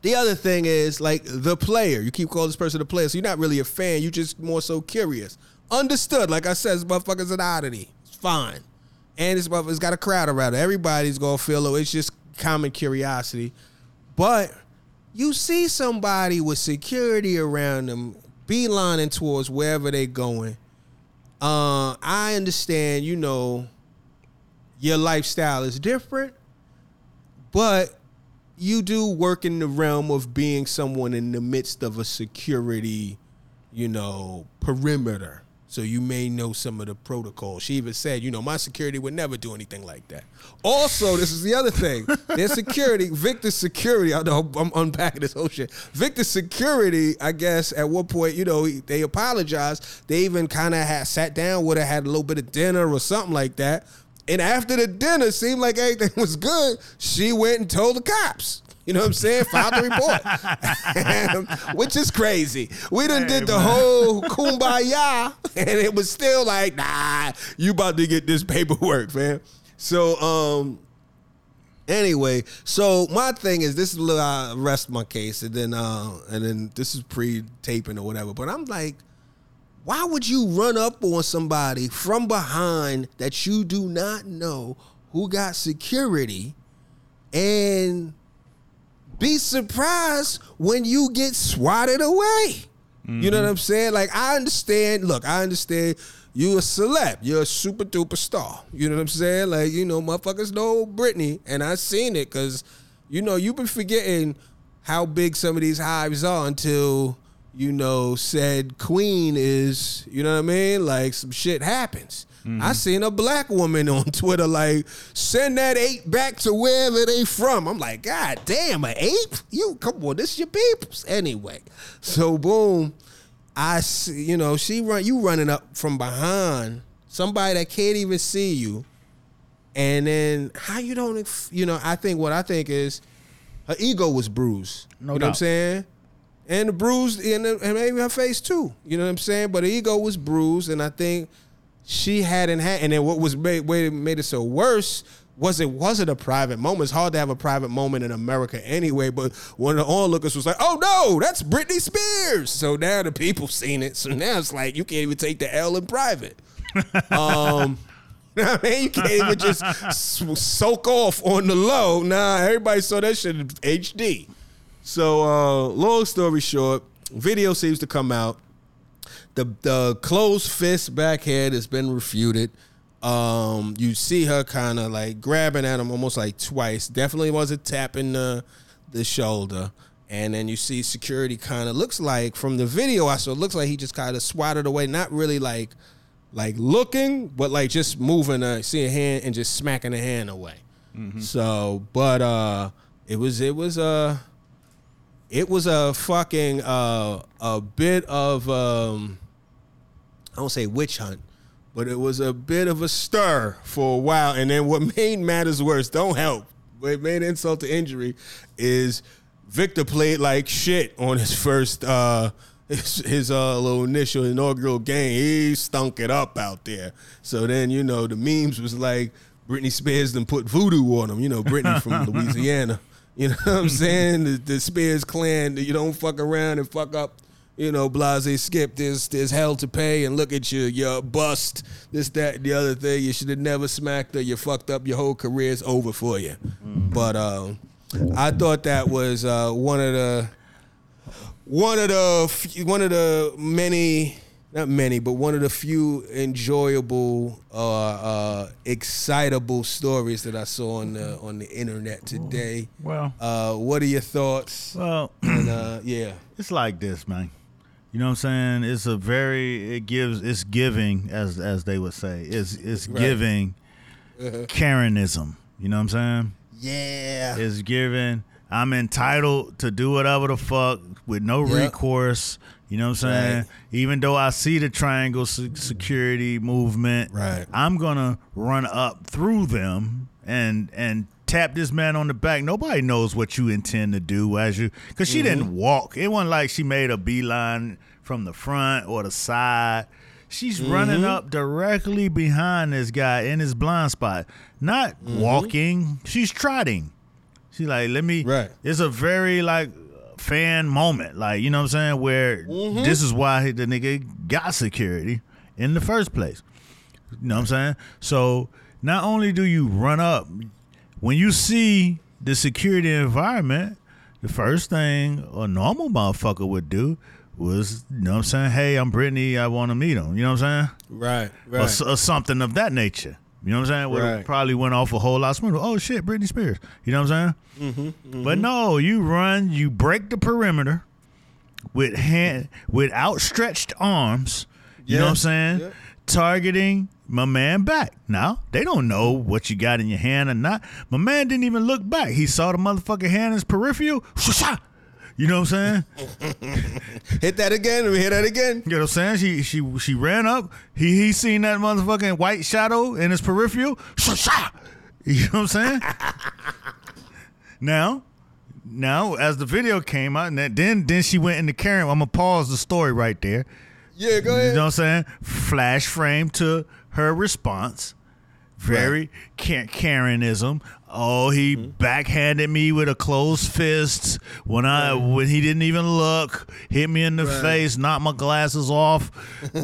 the other thing is like the player. You keep calling this person a player, so you're not really a fan. You just more so curious. Understood. Like I said, this motherfucker's an oddity. It's fine, and this motherfucker's got a crowd around it. Everybody's gonna feel it. It's just common curiosity. But you see somebody with security around them, beelining towards wherever they're going. Uh, I understand. You know, your lifestyle is different, but you do work in the realm of being someone in the midst of a security, you know, perimeter. So you may know some of the protocol. She even said, you know, my security would never do anything like that. Also, this is the other thing. Their security, Victor Security, I know I'm unpacking this whole shit. Victor's Security, I guess, at one point, you know, they apologized. They even kind of had sat down with her, had a little bit of dinner or something like that. And after the dinner, seemed like everything was good. She went and told the cops. You know what I'm saying? Filed the report, which is crazy. We done did the whole kumbaya, and it was still like, nah, you about to get this paperwork, man. So, um, anyway, so my thing is this is I rest my case, and then uh, and then this is pre-taping or whatever. But I'm like, why would you run up on somebody from behind that you do not know who got security and be surprised when you get swatted away? Mm-hmm. You know what I'm saying? Like I understand, look, I understand you a celeb, you're a super duper star. You know what I'm saying? Like, you know, motherfuckers know Britney, and I seen it because, you know, you've been forgetting how big some of these hives are until you know, said queen is, you know what I mean? Like some shit happens. Mm-hmm. I seen a black woman on Twitter like send that ape back to wherever they from. I'm like, God damn, an ape? You come on, this your peoples anyway. So boom, I see, you know, she run you running up from behind somebody that can't even see you, and then how you don't, you know? I think what I think is her ego was bruised. No you know doubt. what I'm saying? and the bruised and, and maybe her face too. You know what I'm saying? But her ego was bruised, and I think she hadn't had. And then what was made made it so worse was it wasn't a private moment. It's hard to have a private moment in America anyway. But one of the onlookers was like, "Oh no, that's Britney Spears," so now the people seen it. So now it's like you can't even take the L in private. um, I mean, you can't even just soak off on the low. Nah, everybody saw that shit in HD. So, uh, long story short, video seems to come out. The the closed fist backhand has been refuted. Um, you see her kind of like grabbing at him almost like twice. Definitely wasn't tapping the the shoulder. And then you see security kind of looks like from the video I saw, it looks like he just kind of swatted away, not really like like looking, but like just moving a see a hand and just smacking a hand away. Mm-hmm. So, but uh it was it was uh it was a fucking uh, a bit of um, I don't say witch hunt, but it was a bit of a stir for a while. And then what made matters worse, don't help, what made insult to injury is Victor played like shit on his first uh, his, his uh, little initial inaugural game. He stunk it up out there. So then you know the memes was like Britney Spears then put voodoo on him. You know Britney from Louisiana. You know what I'm saying? The, the Spears clan, you don't fuck around and fuck up, you know, Blase Skip. There's there's hell to pay, and look at you, you're bust. This, that, the other thing. You should have never smacked her. You fucked up. Your whole career is over for you. Mm-hmm. But uh, I thought that was uh, one of the one of the one of the many not many but one of the few enjoyable uh, uh excitable stories that I saw on the on the internet today. Well, Uh what are your thoughts? well, And uh yeah. it's like this, man. You know what I'm saying? It's a very it gives it's giving as as they would say. It's it's Right. giving uh-huh. Karenism. You know what I'm saying? Yeah. It's giving I'm entitled to do whatever the fuck with no Yep. recourse. You know what I'm saying? Right. Even though I see the triangle security movement, Right. I'm gonna run up through them and and tap this man on the back. Nobody knows what you intend to do as you, because she didn't mm-hmm. walk. It wasn't like she made a beeline from the front or the side. She's running mm-hmm. up directly behind this guy in his blind spot, not mm-hmm. walking. She's trotting. She's like, let me. Right. It's a very like fan moment, like you know what I'm saying, where this is why the nigga got security in the first place. You know what I'm saying? So not only do you run up, when you see the security environment, the first thing a normal motherfucker would do was, you know what I'm saying? Hey, I'm Britney. I want to meet him. You know what I'm saying? Right. Or, Right. s- or something of that nature. You know what I'm saying? Would Right. probably went off a whole lot smoother. Oh shit, Britney Spears. You know what I'm saying? Mm-hmm, But no, you run, you break the perimeter with hand with outstretched arms. You know what I'm saying? Yeah. Targeting my man back. Now they don't know what you got in your hand or not. My man didn't even look back. He saw the motherfucking hand in his peripheral. You know what I'm saying? Hit that again. Let me hear that again. You know what I'm saying? She she she ran up. He he seen that motherfucking white shadow in his peripheral. You know what I'm saying? now, now as the video came out, and then then she went into Karen. I'm gonna pause the story right there. Yeah, go ahead. You know what I'm saying? Flash frame to her response. Very Ka- Karenism. Oh, he Mm-hmm. backhanded me with a closed fist when I when he didn't even look, hit me in the Right. face, knocked my glasses off. My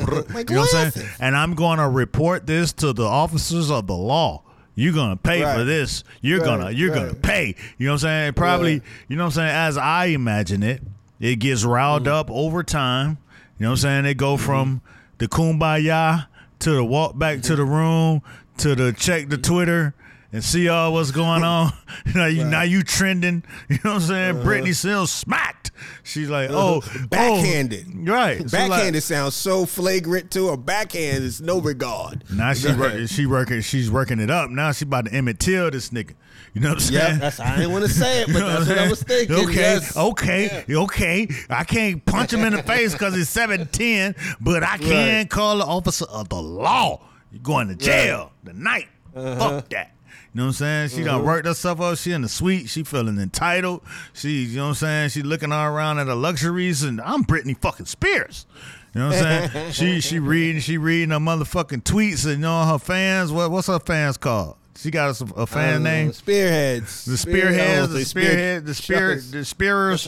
you know what I'm saying? And I'm going to report this to the officers of the law. You're gonna pay for this. You're Right, gonna you're gonna pay. You know what I'm saying? Probably. Right. You know what I'm saying? As I imagine it, it gets riled Mm. up over time. You know what I'm saying? They go from the kumbaya to the walk back to the room to the check the Twitter and see all what's going on. now you now you trending. You know what I'm saying? Uh-huh. Britney Sills smacked. She's like, oh, Backhanded. oh. right? So like- Backhanded sounds so flagrant to A backhand is no regard. now she work, she working she's working it up. Now she about to Emmett Till this nigga. You know what I'm saying? Yeah, that's I didn't want to say it, but You know that's what I I'm was thinking. Okay, yes. okay, okay. I can't punch him in the face because he's 7'10, but I can Right. call the officer of the law. You're going to jail tonight. Uh-huh. Fuck that. You know what I'm saying? She done worked herself up. She in the suite. She feeling entitled. She, you know what I'm saying? She looking all around at her luxuries, and I'm Britney fucking Spears. You know what I'm saying? she she reading she reading her motherfucking tweets and you know her fans. What what's her fans called? She got a, a fan Uh, name. Spearheads. The spearheads, the spearhead, the spear, the spearers,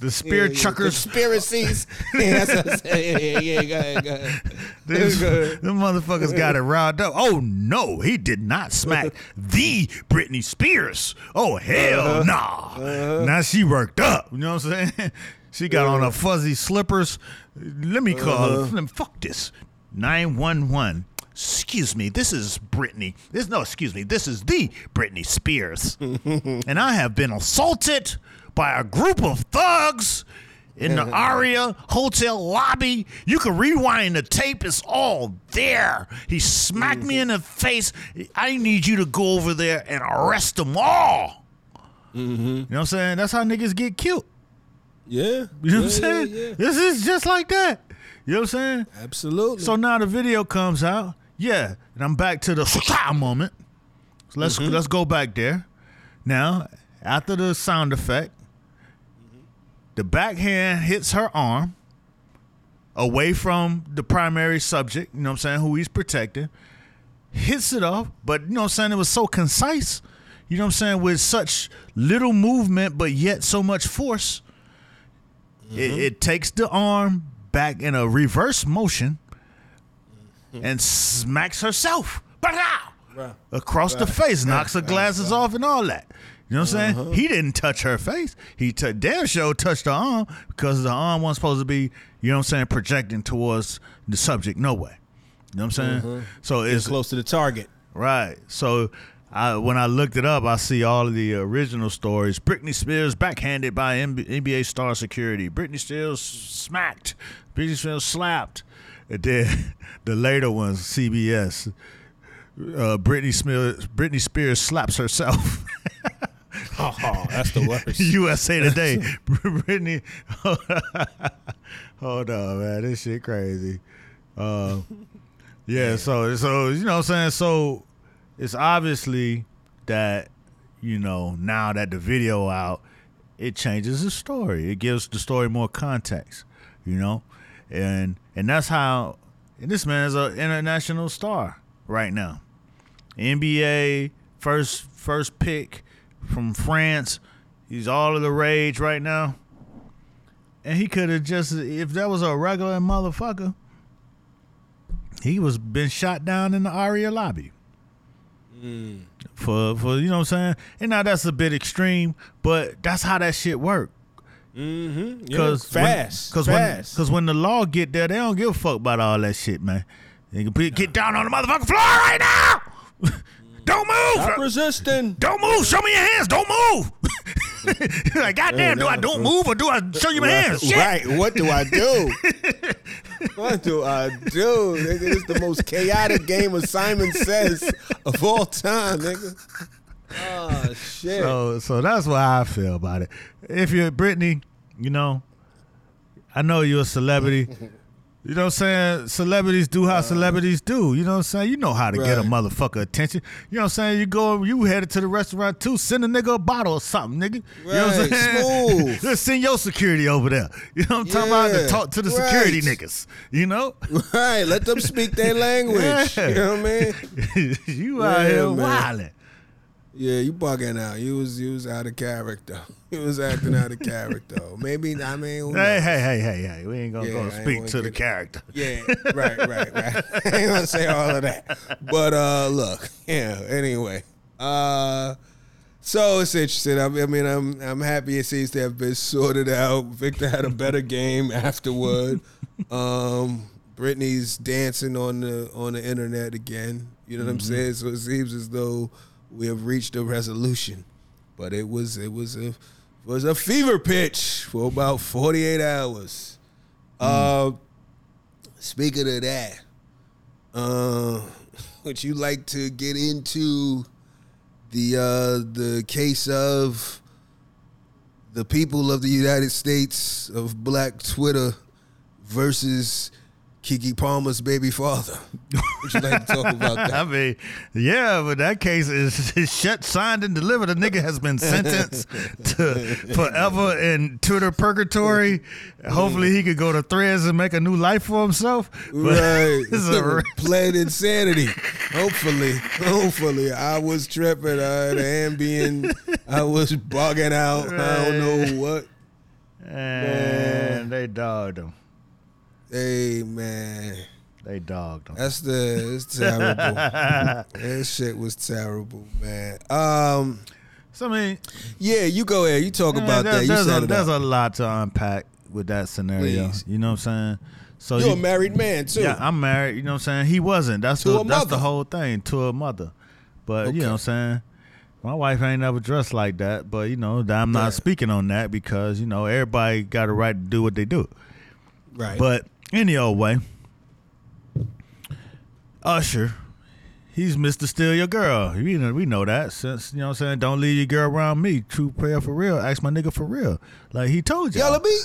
the spear Yeah, chuckers. Conspiracies. yeah, that's what I'm saying. Yeah, yeah, yeah. Go ahead, go ahead. These, them motherfuckers got it riled up. Oh no, he did not smack the Britney Spears. Oh hell nah. Now she worked up. You know what I'm saying? She got on her fuzzy slippers. Let me call. Me, fuck this. Nine one one. Excuse me, this is Britney. This no, excuse me, this is the Britney Spears, and I have been assaulted by a group of thugs in the Aria hotel lobby. You can rewind the tape, it's all there. He smacked me in the face. I need you to go over there and arrest them all. Mm-hmm. You know what I'm saying? That's how niggas get killed. Yeah. You know what I'm saying? yeah, yeah. This is just like that. You know what I'm saying? Absolutely. So now the video comes out. Yeah, and I'm back to the moment. So let's Mm-hmm. let's go back there. Now, after the sound effect, the backhand hits her arm away from the primary subject, you know what I'm saying, who he's protecting. Hits it off, but you know what I'm saying, it was so concise. You know what I'm saying, with such little movement but yet so much force. It, it takes the arm back in a reverse motion and smacks herself. Right. across the face, knocks her glasses off and all that. You know what I'm Uh-huh. saying? He didn't touch her face. He t- damn sure touched her arm because the arm wasn't supposed to be, you know what I'm saying, projecting towards the subject. No way. You know what I'm saying? Mm-hmm. So it's Close to the target. Right. So I, when I looked it up, I see all of the original stories. Britney Spears backhanded by NBA star security. Britney Spears smacked. Britney Spears slapped. And then the later ones, CBS. Uh, Britney Spears, Britney Spears slaps herself. Oh, that's the worst. USA Today. Britney. Hold on, man. This shit crazy. Uh, yeah, so so you know what I'm saying? So it's obviously that, you know, now that the video out, it changes the story. It gives the story more context, you know? And and that's how and this man is an international star right now. NBA first first pick from France. He's all of the rage right now. And he could have just if that was a regular motherfucker, he was been shot down in the Aria lobby. Mm. For for you know what I'm saying? And now that's a bit extreme, but that's how that shit work. Mm-hmm. Yeah, Cause fast. Because when, fast. cause when the law get there, they don't give a fuck about all that shit, man. They can put, get down on the motherfucking floor right now. don't move. Stop resisting. Don't move. Show me your hands. Don't move. like, goddamn, do I don't move or do I show you my hands? Shit. Right. What do I do? what do I do? Nigga, this is the most chaotic game of Simon Says of all time, nigga. Oh shit. So, so that's why I feel about it. If you're Britney, you know, I know you're a celebrity. You know what I'm saying? Celebrities do how uh. celebrities do. You know what I'm saying? You know how to get a motherfucker attention. You know what I'm saying? You go, you headed to the restaurant too. Send a nigga a bottle or something, nigga. You know what I'm Right, saying? smooth. Just send your security over there. You know what I'm talking about? To talk to the security niggas. You know? right. Let them speak their language. Yeah. You know what I mean? you out Yeah, here man. wilding. Yeah, you bugging out. You was you was out of character. You was acting out of character. Maybe I mean. Hey, hey, hey, hey, hey. We ain't gonna Yeah, go I ain't speak to the get- character. Yeah, right, right, right. I ain't gonna say all of that. But uh look, yeah, anyway. Uh so it's interesting. I, I mean, I'm I'm happy it seems to have been sorted out. Victor had a better game afterward. Um Britney's dancing on the on the internet again. You know what I'm saying? So it seems as though we have reached a resolution. But it was it was a was a fever pitch for about 48 hours. Uh Speaking of that, uh, would you like to get into the uh, the case of the people of the United States of Black Twitter versus Keke Palmer's baby father? Would you like to talk about that? I mean, yeah, but that case is, is shut, signed, and delivered. The nigga has been sentenced to forever in Twitter purgatory. Hopefully, he could go to Threads and make a new life for himself. But Right, it's a- plain insanity. Hopefully, hopefully, I was tripping. I had Ambien. I was bugging out. I don't know what. and they dogged him. Hey man, They dogged him. that's the it's terrible. that shit was terrible, man. Um, So I mean, yeah, you go ahead. You talk yeah, about that. You there's, a, there's a lot to unpack with that scenario. Please. You know what I'm saying? So You're you- a married man too. Yeah, I'm married. You know what I'm saying? He wasn't. That's To the that's the whole thing. To a mother. But you know what I'm saying? My wife ain't never dressed like that. But you know, I'm not Right. speaking on that because, you know, everybody got a right to do what they do. right. But any old way, Usher, he's Mr. Steal Your Girl. We know, we know that since, you know what I'm saying? Don't leave your girl around me. True prayer for real. Ask my nigga for real. Like he told you. Yo, let me.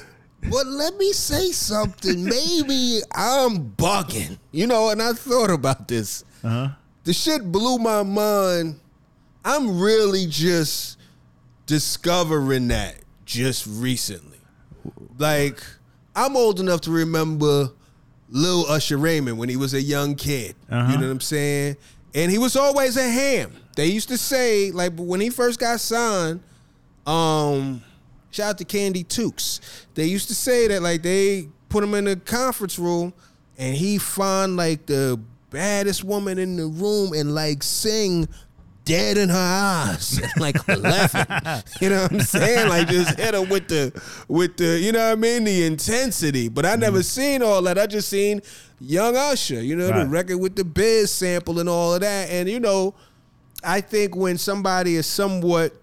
Well, let me say something. Maybe I'm bugging. You know, and I thought about this. Uh-huh. The shit blew my mind. I'm really just discovering that just recently. Like, I'm old enough to remember Lil Usher Raymond when he was a young kid. Uh-huh. You know what I'm saying? And he was always a ham. They used to say, like, when he first got signed, um, shout out to Candy Tukes. They used to say that like they put him in the conference room and he find like the baddest woman in the room and like sing dead in her eyes like laughing. you know what I'm saying? Like just hit her with the with the you know what I mean? The intensity. But I never seen all that. I just seen Young Usher, you know, the record with the biz sample and all of that. And you know, I think when somebody is somewhat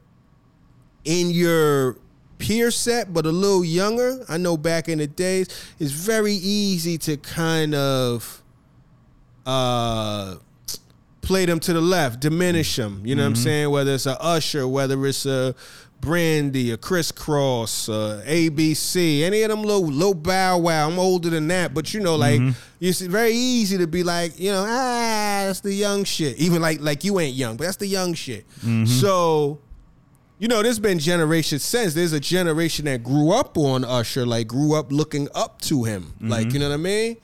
in your peer set but a little younger, I know back in the days, it's very easy to kind of uh play them to the left, diminish them. You know what I'm saying? Whether it's a Usher, whether it's a Brandy, a Kris Kross, uh, ABC, any of them little little Bow Wow. I'm older than that, but you know, like it's very easy to be like, you know, ah, that's the young shit. Even like like you ain't young, but that's the young shit. So. You know, there's been generations since. There's a generation that grew up on Usher, like grew up looking up to him. Like, you know what I mean?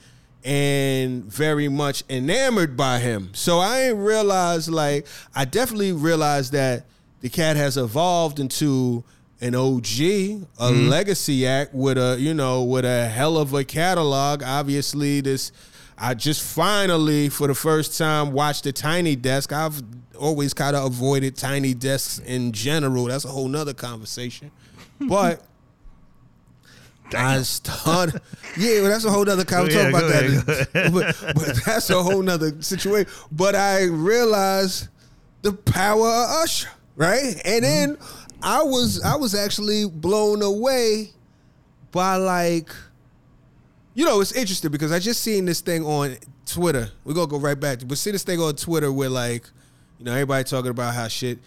And very much enamored by him. So I ain't realized, like, I definitely realized that the cat has evolved into an OG, a mm-hmm. legacy act with a, you know, with a hell of a catalog. Obviously, this I just finally, for the first time, watched the Tiny Desk. I've always kind of avoided Tiny Desks in general. That's a whole nother conversation. But I started, yeah, well, that's a whole nother conversation. Yeah, Talk about that, but, but that's a whole nother situation. But I realized the power of Usher, right? And then I was I was actually blown away by like you know, it's interesting because I just seen this thing on Twitter. We're gonna go right back. But see this thing on Twitter where like, you know, everybody talking about how shit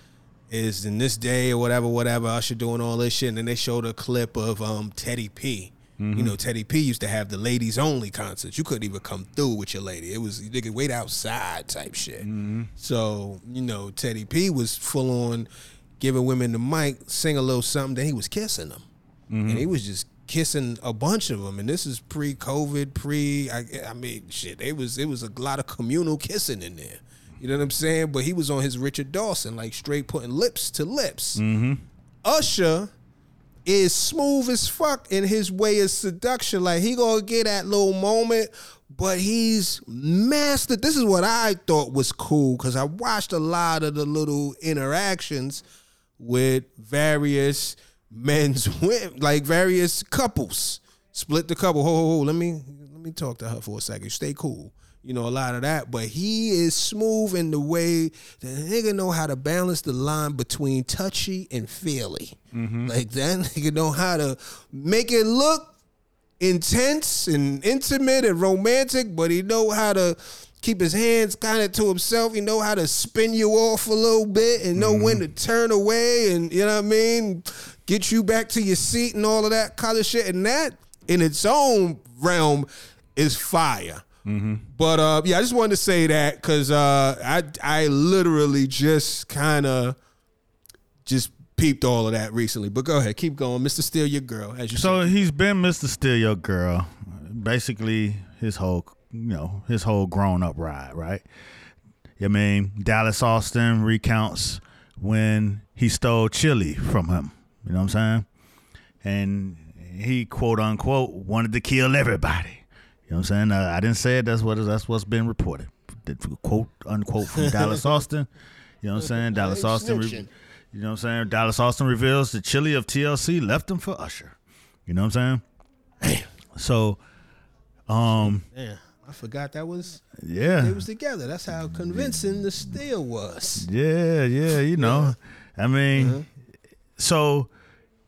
is in this day or whatever, whatever, Usher doing all this shit. And then they showed a clip of um Teddy P. You mm-hmm. know, Teddy P used to have the ladies only concerts. You couldn't even come through with your lady. It was you could wait outside type shit. Mm-hmm. So, you know, Teddy P was full on giving women the mic, sing a little something, then he was kissing them and mm-hmm. he was just kissing a bunch of them. And this is pre-COVID, pre. I, I mean, shit. It was it was a lot of communal kissing in there. You know what I'm saying? But he was on his Richard Dawson, like straight putting lips to lips. Mm-hmm. Usher is smooth as fuck in his way of seduction. Like he gonna get that little moment, but he's mastered. This is what I thought was cool because I watched a lot of the little interactions with various men's women, like various couples. Split the couple. Ho ho ho. Let me let me talk to her for a second. Stay cool. You know, a lot of that. But he is smooth in the way that the nigga know how to balance the line between touchy and feely. Mm-hmm. Like that nigga know how to make it look intense and intimate and romantic, but he know how to keep his hands kind of to himself. He know how to spin you off a little bit and know when mm-hmm. to turn away and you know what I mean, get you back to your seat and all of that kind of shit. And that in its own realm is fire. But uh, yeah, I just wanted to say that because uh, I I literally just kind of just peeped all of that recently. But go ahead, keep going, Mister Steal Your Girl. As you So he's been Mr. Steal Your Girl, basically his whole, you know, his whole grown up ride, right? I mean, Dallas Austin recounts when he stole Chilli from him. You know what I'm saying? And he quote unquote wanted to kill everybody. You know what I'm saying? Uh, I didn't say it. That's what that's what's been reported. The quote unquote from Dallas Austin. You know what I'm saying? Dallas Austin. re- you know what I'm saying? Dallas Austin reveals the Chilli of TLC left him for Usher. You know what I'm saying? So, um, Damn, I forgot that was yeah, they was together. That's how convincing the steal was. yeah, yeah. You know, I mean, so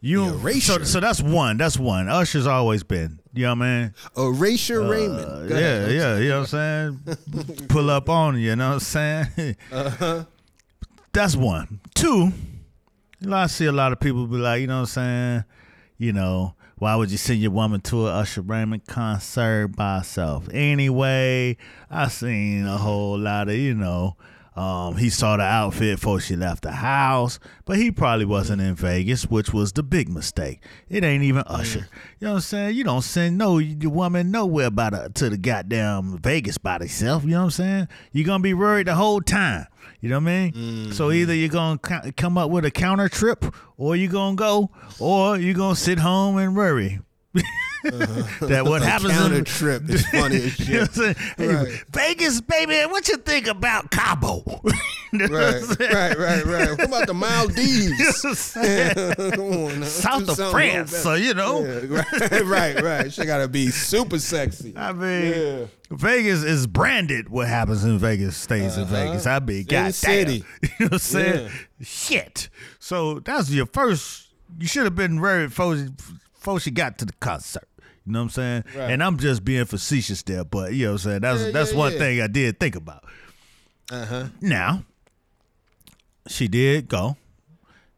you. Erasure. so so that's one. That's one. Usher's always been. You know what I mean? Erasure Uh, Raymond. Go yeah, ahead. yeah. You know what I'm saying? Pull up on you. You know what I'm saying? Uh-huh. That's one. Two. You know, I see a lot of people be like, you know what I'm saying? You know, why would you send your woman to a Usher Raymond concert by herself? Anyway, I seen a whole lot of, you know, um, he saw the outfit before she left the house, but he probably wasn't in Vegas, which was the big mistake. It ain't even Usher. You know what I'm saying? You don't send no your woman nowhere by the, to the goddamn Vegas by herself. You know what I'm saying? You're gonna be worried the whole time. You know what I mean? So either you're gonna come up with a counter trip, or you're gonna go, or you're gonna sit home and worry. that what happens on in trip is funny as You know what shit. I'm saying? Hey, Right. Vegas, baby, what you think about Cabo? You know Right, right, right, right. What about the You know Maldives? what I'm saying? Come on. South of France, so you know. Yeah, right, right, right. She gotta be super sexy. I mean, Yeah. Vegas is branded. What happens in Vegas stays in Uh-huh. Vegas. I mean, goddamn. city. You know what I'm saying? Shit. So that's your first. You should have been very before, before she got to the concert. You know what I'm saying? Right. And I'm just being facetious there, but you know what I'm saying? That's Yeah, that's yeah, one yeah. thing I did think about. Uh huh. Now, she did go.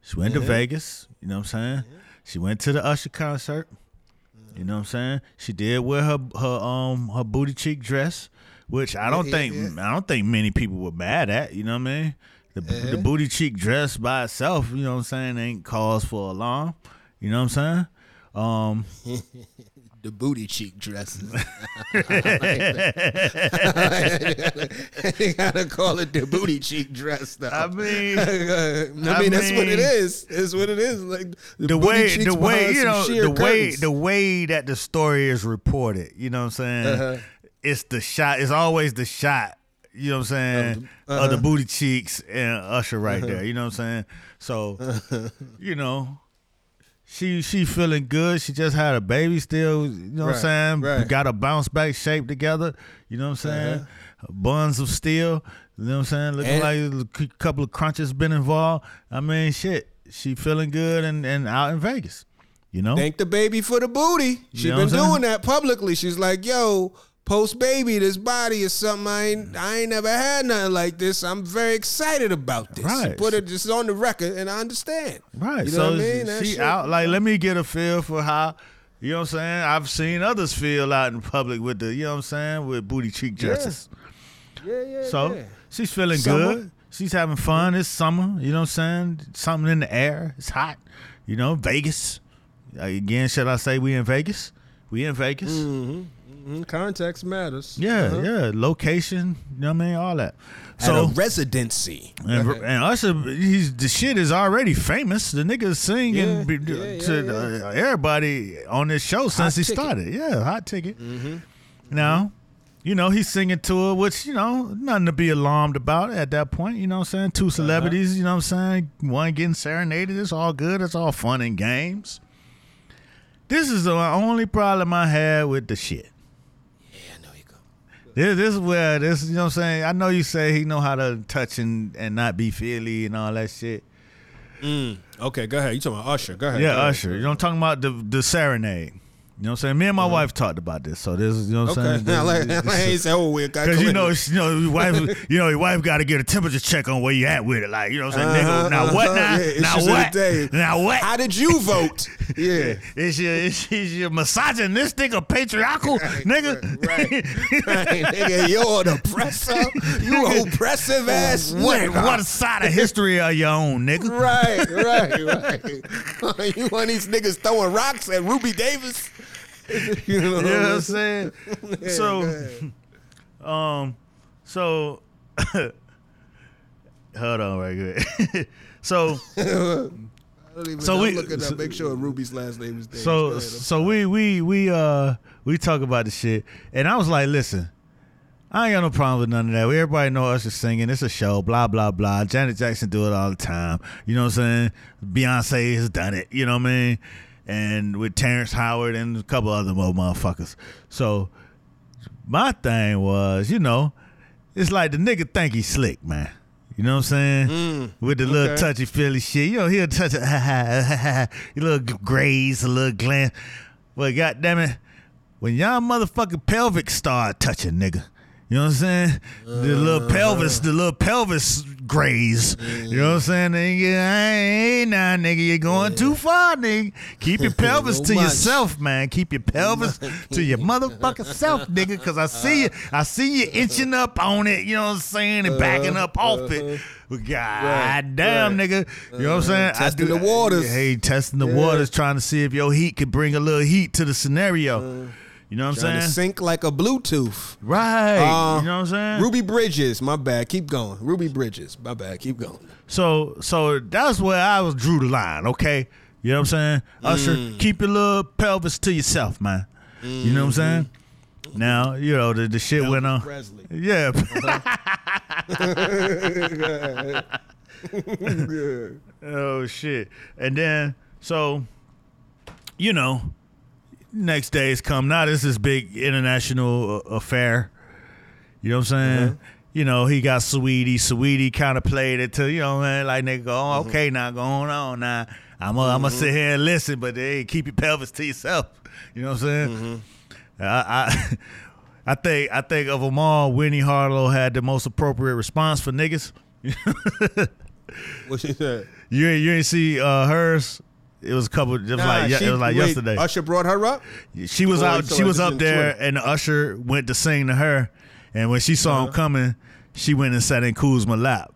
She went to Vegas. You know what I'm saying? She went to the Usher concert. You know what I'm saying? She did wear her her um her booty cheek dress, which I don't think. I don't think many people were mad at. You know what I mean? The the booty cheek dress by itself, you know what I'm saying, ain't cause for alarm. You know what I'm saying? Um, The booty cheek dresses. they gotta call it the booty cheek dress, though. I mean, I mean, I that's what it mean- is. It's what it is. Like the booty way the way you know the way the way that the story is reported you know what i'm saying Uh-huh. it's the shot it's always the shot you know what i'm saying uh-huh. of the booty cheeks and usher right there you know what i'm saying so you know she she feeling good she just had a baby still you know what i'm saying right. Uh-huh. got a bounce back shape together you know what i'm saying buns of steel you know what i'm saying looking And- like a couple of crunches been involved i mean shit she feeling good and, and out in vegas you know Thank the baby for the booty. She know been what I'm saying? doing that publicly. She's like, yo, post baby, this body is something I ain't I ain't never had nothing like this. I'm very excited about this. Right. put it just on the record and I understand. Right. You know so what I mean? That she shit- out like let me get a feel for how you know what I'm saying? I've seen others feel out in public with the you know what I'm saying, with booty cheek dresses. Yeah, yeah. So yeah. she's feeling Summer. good. She's having fun. It's summer. You know what I'm saying? Something in the air. It's hot. You know, Vegas. Again, should I say we in Vegas? We in Vegas. Mm-hmm. Mhm, context matters. Yeah, Uh-huh. yeah. Location. You know what I mean? All that. At So a residency. And, and Usher, he's the shit is already famous. The nigga singing Yeah, yeah, to yeah, uh, everybody on this show since he ticket. started. Yeah, hot ticket. Mm-hmm. Now, you know, he's singing to her, which, you know, nothing to be alarmed about at that point. You know what I'm saying? Two celebrities, you know what I'm saying? One getting serenaded. It's all good. It's all fun and games. This is the only problem I had with the shit. Yeah, I know you go. This, this is where this, you know what I'm saying? I know you say he know how to touch and, and not be feely and all that shit. Mm, okay, go ahead. You talking about Usher? Go ahead. Yeah, go ahead. Usher. You know, I'm talking about the the serenade. You know what I'm saying? Me and my wife talked about this. So this is, you know what I'm. Okay. saying? I like, ain't say, oh, we got Because you know, you know, your wife, you know, your wife got to get a temperature check on where you at with it. Like, you know what I'm saying? Uh-huh, Nigga, now what uh-huh, now? yeah, now what? Now what? How did you vote? yeah. Is your is, your misogynistic or patriarchal, nigga? Right. right. Nigga, you're an oppressor. You oppressive ass what what side of history are you on, nigga? Right, right, right. you one of these niggas throwing rocks at Ruby Davis? You know You know what I'm saying? so, um, so, hold on right quick. so, I don't even So know. we- look so- that. Make sure Ruby's last name is Davis. so, ahead. so we we we uh we talk about the shit, and I was like, listen. I ain't got no problem with none of that. We Everybody know us is singing. It's a show. Blah blah blah. Janet Jackson do it all the time. You know what I'm saying? Beyonce has done it. You know what I mean? And with Terrence Howard and a couple other motherfuckers. So my thing was, you know, it's like the nigga think he slick, man. You know what I'm saying? Mm, with the little touchy feely shit. You know, he'll touch it, a little graze, a little glance. Well, goddamn it, when y'all motherfucking pelvic start touching, nigga. You know what I'm saying? The little uh-huh. pelvis, the little pelvis graze. You know what I'm saying? Nigga, hey, nah, nigga, you're going too far, nigga. Keep your pelvis to yourself, man. Keep your pelvis to your motherfucking self, nigga. Cause I see you, I see you inching up on it. You know what I'm saying, and backing uh-huh. up off it. Uh-huh. God damn, right. nigga. You know what I'm saying? Testing the waters. Hey, testing the waters, trying to see if your heat could bring a little heat to the scenario. You know what I'm saying? sync like a Bluetooth. Right. Uh, you know what I'm saying? Ruby Bridges, my bad. Keep going. Ruby Bridges, my bad. Keep going. So so that's where I was drew the line, okay? You know what I'm saying? Usher, Mm. keep your little pelvis to yourself, man. You know what I'm saying? Now you know the the shit went on. Presley. Yeah. oh shit. And then so you know, next day days come. Now this is big international uh, affair. You know what I'm saying? Uh-huh. You know, he got Sweetie. Sweetie kind of played it to, you know, man, like nigga go, oh, Mm-hmm. okay, now going on now. I'm gonna I'm gonna sit here and listen, but hey, keep your pelvis to yourself. You know what I'm saying? Mm-hmm. I, I I think I think of them all, Winnie Harlow had the most appropriate response for niggas. What she said? You ain't you ain't see uh, hers. It was a couple. It was like she- it was like wait, yesterday. Usher brought her up. She was out. She was up there, Twitter. and the usher went to sing to her. And when she saw Uh-huh. him coming, she went and sat in Kuzma lap.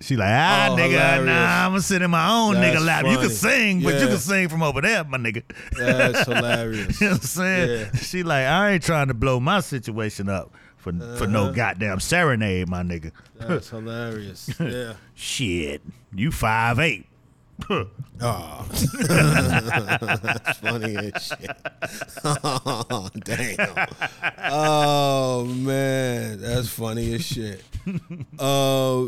She like, ah, Oh, nigga, hilarious. nah, I'm gonna sit in my own That's nigga lap. You can funny. sing, but you can sing from over there, my nigga. That's hilarious. you know what I'm saying? Yeah. She like, I ain't trying to blow my situation up for for no Uh-huh. goddamn serenade, my nigga. That's hilarious. Yeah. Shit, you five eight. Oh, that's funny as shit. Oh, damn. Oh man, that's funny as shit. Uh,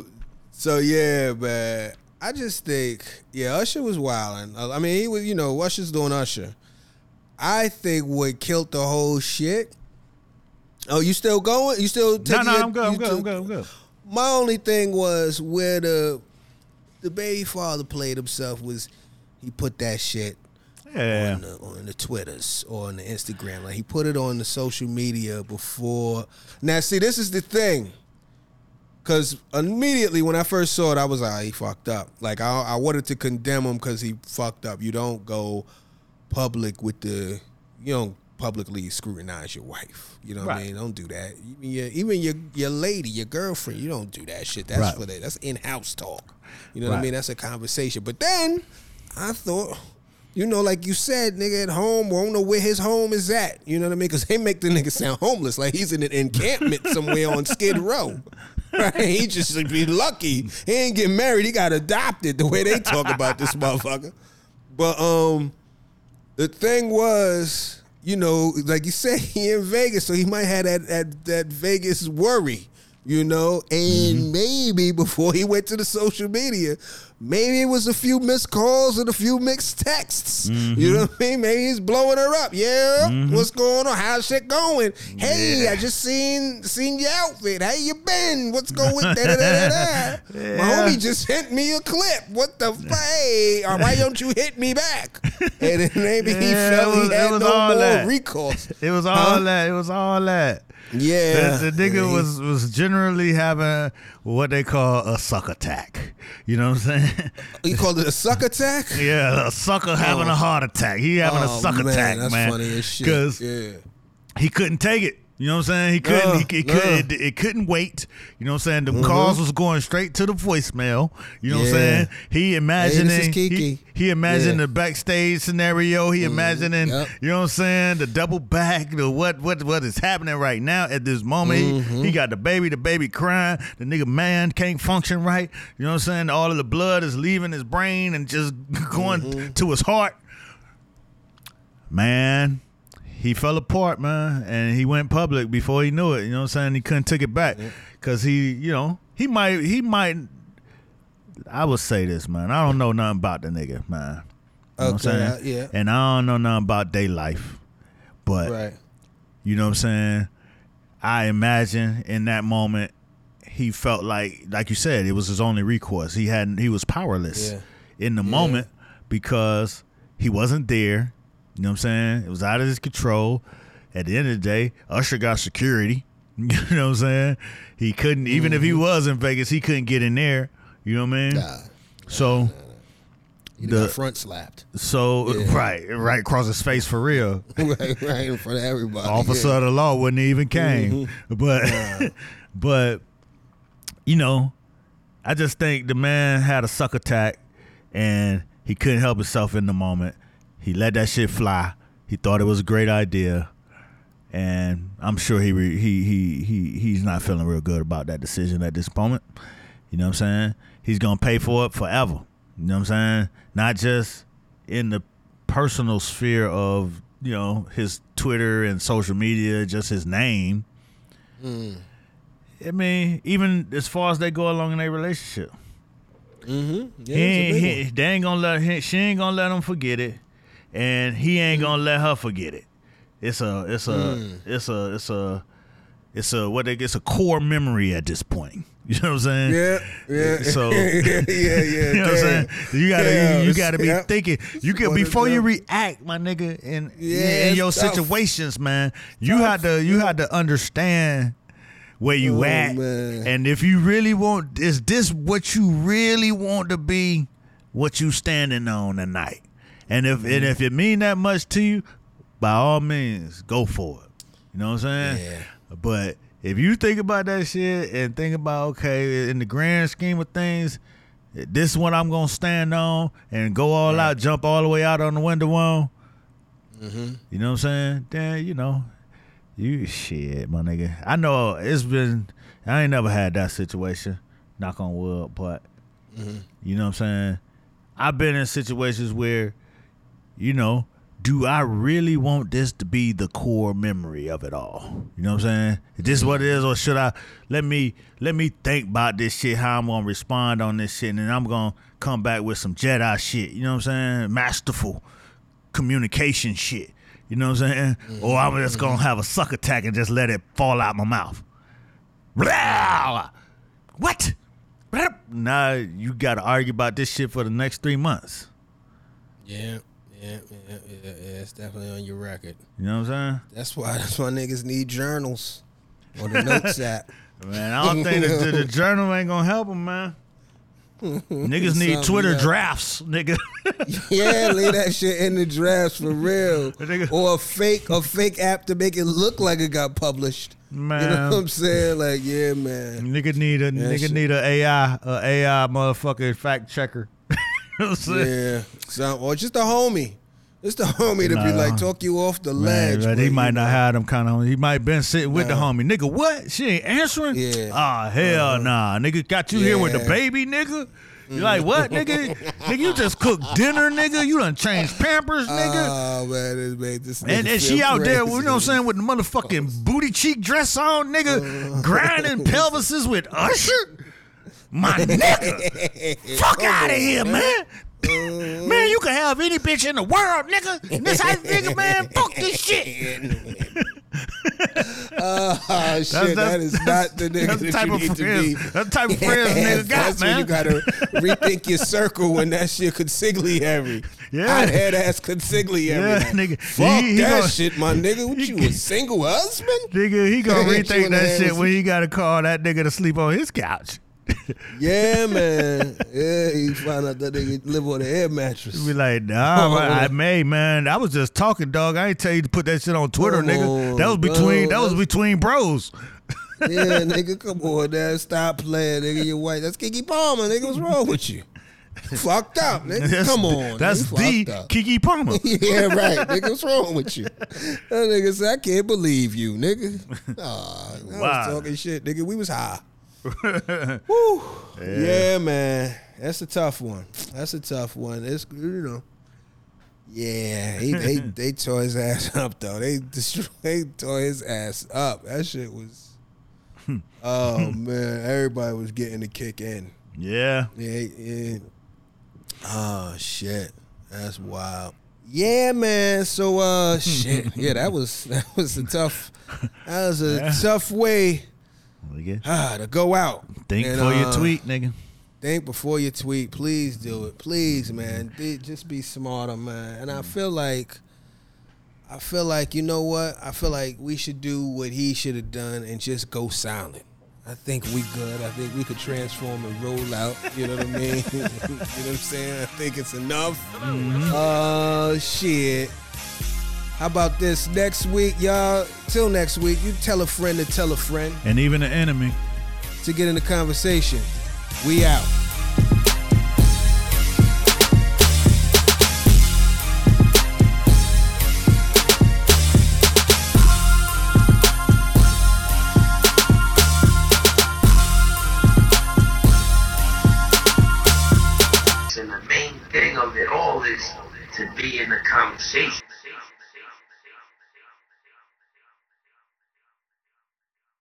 so yeah, man. I just think, yeah, Usher was wilding. I mean, he was, you know, Usher's doing Usher. I think what killed the whole shit. Oh, you still going? You still No, taking no, your- I'm good. I'm you good. I'm took- good. I'm good. my only thing was where the the baby father played himself was he put that shit Yeah. on, the, on the Twitters or on the Instagram. Like he put it on the social media before. Now, see, this is the thing. Cause immediately when I first saw it, I was like, "Ah, he fucked up. Like I, I wanted to condemn him because he fucked up. You don't go public with the, you don't publicly scrutinize your wife. You know what I mean? Don't do that. Even your, even your your lady, your girlfriend, you don't do that shit. That's Right. for that. That's in house talk. You know what I mean? That's a conversation. But then I thought, you know, like you said, nigga at home, won't know where his home is at. You know what I mean? Because they make the nigga sound homeless, like he's in an encampment somewhere on Skid Row. Right? He just should be lucky. He ain't get married. He got adopted. The way they talk about this motherfucker. But um, the thing was, you know, like you said, he in Vegas, so he might have that that, that Vegas worry, you know, and mm-hmm. maybe before he went to the social media, maybe it was a few missed calls and a few mixed texts. You know mm-hmm. what I mean? Maybe he's blowing her up. Yeah, mm-hmm. what's going on? How's shit going? Hey, Yeah. I just seen seen your outfit. How you been? What's going? Da, da, da, da, da. My homie just sent me a clip. What the hey? uh, Why don't you hit me back? And then maybe he Yeah, felt it was- he had no all more that. recourse. It was all Huh? that. It was all that. Yeah, The, the nigga Yeah, he- was was generally having what they call a suck attack. You know what I'm saying? He called it a suck attack. yeah, a sucker oh. having Oh. a heart attack. He having a Oh, suck man, attack, that's man. funny as shit. Because yeah, he couldn't take it. You know what I'm saying? He couldn't. No, he, it, no. couldn't it, couldn't wait. You know what I'm saying? The calls was going straight to the voicemail. You know what I'm Mm-hmm. Saying? He imagining. Keke. He, he imagined Yeah. the backstage scenario. He imagining. Yep. You know what I'm saying? The double back. The what what what is happening right now at this moment? He- Mm-hmm. He, got the baby. The baby crying. The nigga man can't function right. You know what I'm saying? All of the blood is leaving his brain and just going Mm-hmm. to his heart. Man, he fell apart, man, and he went public before he knew it. You know what I'm saying? He couldn't take it back because he, you know, he might, he might. I would say this, man. I don't know nothing about the nigga, man. You know what I'm Okay, saying? yeah. And I don't know nothing about their life, but right. you know what I'm saying? I imagine in that moment he felt like like you said, it was his only recourse. He hadn't he was powerless Yeah. in the moment because he wasn't there. You know what I'm saying? It was out of his control. At the end of the day, Usher got security. You know what I'm saying? He couldn't even if he mm-hmm. was in Vegas, he couldn't get in there. You know what I mean? Nah, So he The- front slapped. so Yeah. right, right across his face for real. right, right in front of everybody. officer yeah. of the law wouldn't even came. Mm-hmm. But but you know, I just think the man had a suck attack and he couldn't help himself in the moment. He let that shit fly. He thought it was a great idea. And I'm sure he re- he he he he's not feeling real good about that decision at this moment. You know what I'm saying? He's gonna pay for it forever. You know what I'm saying? Not just in the personal sphere of you know his Twitter and social media, just his name. I mean, even as far as they go along in their relationship, Mm-hmm. he ain't, he, they ain't gonna let he, she ain't gonna let him forget it, and he ain't gonna let her forget it. It's a it's a Mm. it's a it's a it's a what they it's a core memory at this point. You know what I'm saying? Yeah, yeah. So- yeah, yeah, yeah. You know what I'm saying? You gotta Yeah, you, you gotta be yeah. thinking. You can before you react, my nigga, in Yeah, in your tough. situations, man. You had to you had to understand where you Oh, at, man. and if you really want, is this what you really want to be? What you standing on tonight? And if Mm-hmm. and if it mean that much to you, by all means, go for it. You know what I'm saying? Yeah. But if you think about that shit and think about okay, in the grand scheme of things, this is what I'm gonna stand on and go all out, jump all the way out on the window well. Mm-hmm. You know what I'm saying? Then you know, you shit, my nigga. I know it's been. I ain't never had that situation. Knock on wood, but Mm-hmm. you know what I'm saying. I've been in situations where, you know, do I really want this to be the core memory of it all? You know what I'm saying? Is this what it is, or should I let me let me think about this shit, how I'm gonna respond on this shit, and then I'm gonna come back with some Jedi shit. You know what I'm saying? Masterful communication shit. You know what I'm saying? Or I'm just mm-hmm. gonna have a suck attack and just let it fall out my mouth. Blah! What? Now you gotta argue about this shit for the next three months. Yeah, yeah, yeah, yeah, yeah. It's definitely on your record. You know what I'm saying? That's why. That's why niggas need journals or the notes app. Man, I don't think the, the journal ain't gonna help them, man. Niggas need Twitter drafts, nigga. Yeah, leave that shit in the drafts for real. Or a fake, a fake app to make it look like it got published. Man. You know what I'm saying? Like, yeah, man. nigga need a nigga shit. need a AI, a AI motherfucking fact checker. Know what I'm saying? Yeah, so, or just a homie. Just a homie to be like talk you off the Man, ledge. but he might not know. have them kind of. He might been sitting with the homie. Nigga, what? She ain't answering. Yeah. Ah, hell Uh-huh. nah. Nigga got you here with the baby, nigga. You like what, nigga? nigga, you just cooked dinner, nigga. You done changed Pampers, nigga. Oh man, this made this. and nigga and she out there, you know what I'm saying, with the motherfucking booty cheek dress on, Uh-huh. nigga, grinding pelvises with Usher. My nigga, fuck out of here, man. Uh-huh. Man, you can have any bitch in the world, nigga. This how nigga, man. Fuck this shit. Oh shit, that is not the nigga that's that type you of need friends. to be. That's the type of friends nigga got, That's when man. you gotta rethink your circle when that shit consigliere. Yeah. hot head ass consigliere. Yeah, nigga. Fuck He- he that gonna- shit, my nigga. What you a single husband? Nigga, he gonna rethink that shit when he gotta call that nigga to sleep on his couch. Yeah, man. Yeah, he found out that they live on an air mattress. Be like, nah, Oh. I may, man. I was just talking, dog. I ain't tell you to put that shit on Twitter, Come nigga. on, that was between bro. that was between bros. Yeah, nigga, come on, man. Stop playing, nigga. You're white. That's Keke Palmer, nigga. What's wrong with you? Fucked up, nigga. That's, come on. That's nigga. the up. Keke Palmer. yeah, right. Nigga, what's wrong with you? That nigga said, I can't believe you, nigga. Aw, ah, I Wow. was talking shit, nigga. We was high. Woo. Yeah. man. That's a tough one. That's a tough one. It's you know. Yeah, he, they they tore his ass up though. They destroyed, they tore his ass up. That shit was. oh man, everybody was getting the kick in. yeah. Yeah, yeah. Oh shit, that's wild. Yeah, man. So uh, shit. Yeah, that was that was a tough. That was a Yeah. tough way Nigga, ah, to go out. Think And, for your uh, tweet, nigga. Think before you tweet. Please do it. Please, man. Be- Just be smarter, man. And I feel like, I feel like you know what? I feel like we should do what he should have done and just go silent. I think we good. I think we could transform and roll out. You know what I mean? you know what I'm saying? I think it's enough. Uh, shit. How about this next week, y'all? Till next week, you tell a friend to tell a friend And even an enemy. to get in the conversation. We out.